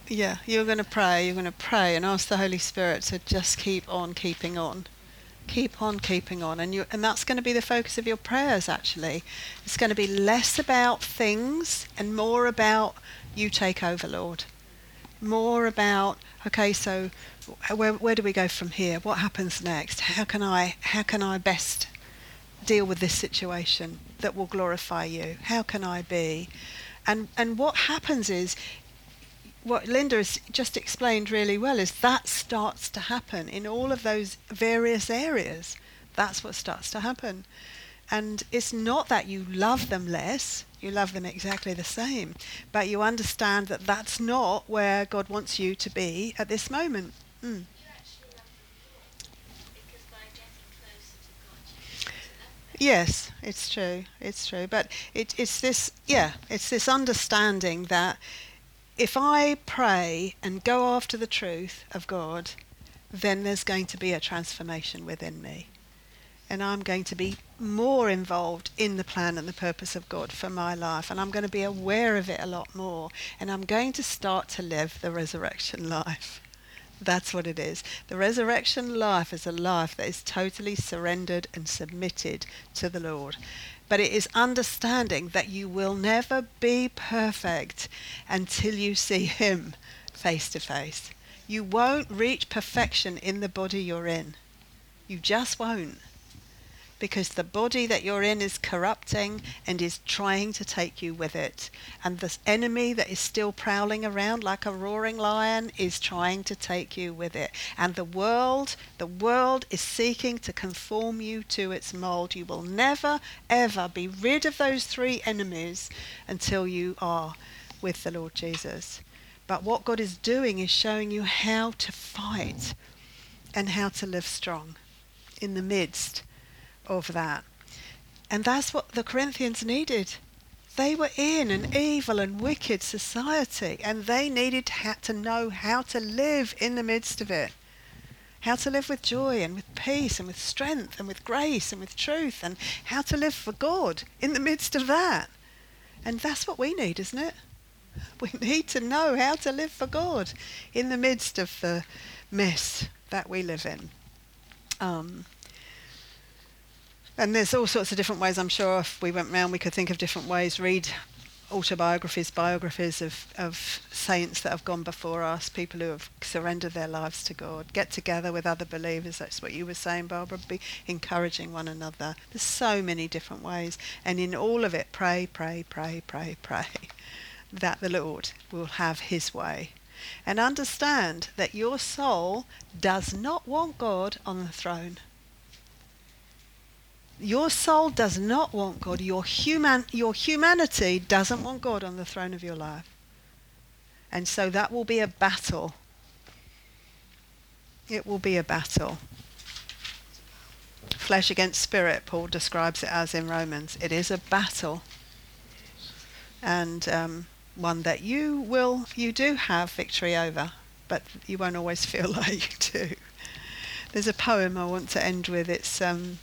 Yeah, you're going to pray, you're going to pray and ask the Holy Spirit to just keep on keeping on. Keep on keeping on. And you and that's going to be the focus of your prayers actually. It's going to be less about things and more about you take over, Lord. More about okay, so where where do we go from here? What happens next? How can I how can I best deal with this situation that will glorify you? How can I be? And and what happens is what Linda has just explained really well is that starts to happen in all of those various areas. That's what starts to happen. And it's not that you love them less, you love them exactly the same, but you understand that that's not where God wants you to be at this moment. Mm. You actually love them more because by getting closer to God, you get to love them. Yes, it's true. It's true. But it, it's this, yeah, it's this understanding that if I pray and go after the truth of God, then there's going to be a transformation within me. And I'm going to be more involved in the plan and the purpose of God for my life. And I'm going to be aware of it a lot more. And I'm going to start to live the resurrection life. That's what it is. The resurrection life is a life that is totally surrendered and submitted to the Lord. But it is understanding that you will never be perfect until you see Him face to face. You won't reach perfection in the body you're in. You just won't because the body that you're in is corrupting and is trying to take you with it. And the enemy that is still prowling around like a roaring lion is trying to take you with it. And the world, the world is seeking to conform you to its mold. You will never, ever be rid of those three enemies until you are with the Lord Jesus. But what God is doing is showing you how to fight and how to live strong in the midst of that. And that's what the Corinthians needed. They were in an evil and wicked society, and they needed to know how to live in the midst of it. How to live with joy and with peace and with strength and with grace and with truth, and how to live for God in the midst of that. And that's what we need, isn't it? We need to know how to live for God in the midst of the mess that we live in. Um, and there's all sorts of different ways. I'm sure if we went round, we could think of different ways. Read autobiographies, biographies of, of saints that have gone before us, people who have surrendered their lives to God. Get together with other believers. That's what you were saying, Barbara. Be encouraging one another. There's so many different ways. And in all of it, pray, pray, pray, pray, pray that the Lord will have his way. And understand that your soul does not want God on the throne. Your soul does not want God. Your, human, your humanity doesn't want God on the throne of your life. And so that will be a battle. It will be a battle. Flesh against spirit, Paul describes it as in Romans. It is a battle. And um, one that you will, you do have victory over, but you won't always feel like you do. There's a poem I want to end with. It's um,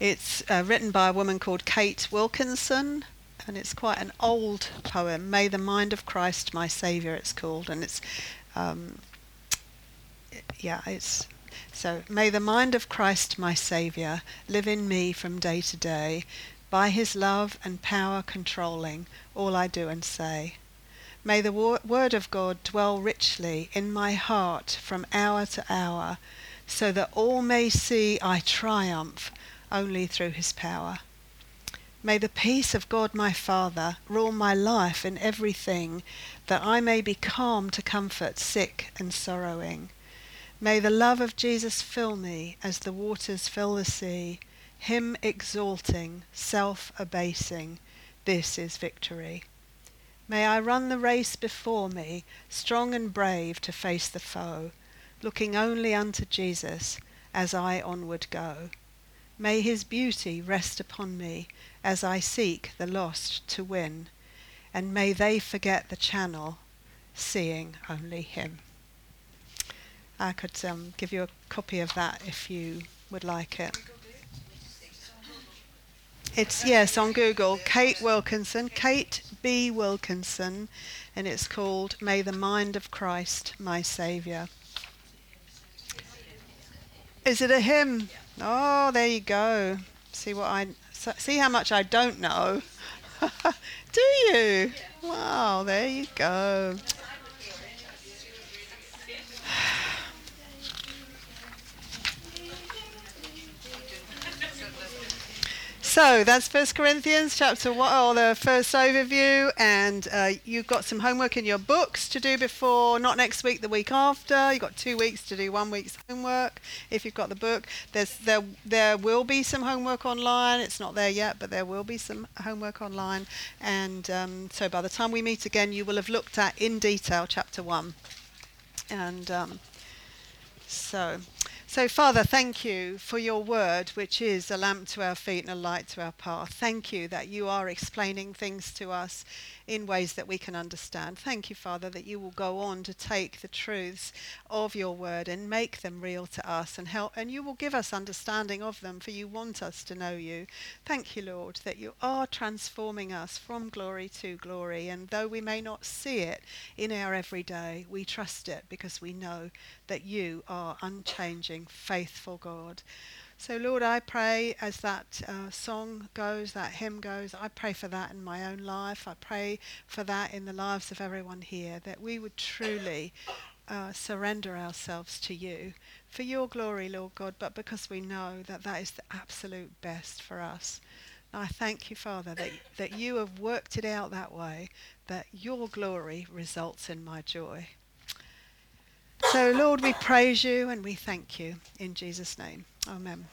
it's uh, written by a woman called Kate Wilkinson, and it's quite an old poem. May the mind of Christ, my Saviour, it's called, and it's, um, yeah, it's so. May the mind of Christ, my Saviour, live in me from day to day, by His love and power controlling all I do and say. May the wor- word of God dwell richly in my heart from hour to hour, so that all may see I triumph only through his power. May the peace of God my Father rule my life in everything, that I may be calm to comfort sick and sorrowing. May the love of Jesus fill me as the waters fill the sea, him exalting, self abasing. This is victory. May I run the race before me, strong and brave to face the foe, looking only unto Jesus as I onward go. May his beauty rest upon me as I seek the lost to win, and may they forget the channel, seeing only him. I could um, give you a copy of that if you would like it. It's yes on Google. Kate Wilkinson, Kate B. Wilkinson, and it's called "May the Mind of Christ, My Saviour." Is it a hymn? Oh, there you go. See what I see how much I don't know. Do you? Wow, there you go. So that's First Corinthians chapter one, or the first overview, and uh, you've got some homework in your books to do before, not next week, the week after. You've got two weeks to do one week's homework if you've got the book. There's there there will be some homework online. It's not there yet, but there will be some homework online. And um, so by the time we meet again, you will have looked at in detail chapter one. And um, so So, Father, thank you for your word, which is a lamp to our feet and a light to our path. Thank you that you are explaining things to us in ways that we can understand. Thank you, Father, that you will go on to take the truths of your word and make them real to us and help and you will give us understanding of them for you want us to know you. Thank you, Lord, that you are transforming us from glory to glory and though we may not see it in our everyday, we trust it because we know that you are unchanging, faithful God. So, Lord, I pray as that uh, song goes, that hymn goes, I pray for that in my own life. I pray for that in the lives of everyone here, that we would truly uh, surrender ourselves to you for your glory, Lord God, but because we know that that is the absolute best for us. I thank you, Father, that, that you have worked it out that way, that your glory results in my joy. So, Lord, we praise you and we thank you in Jesus' name. Amen.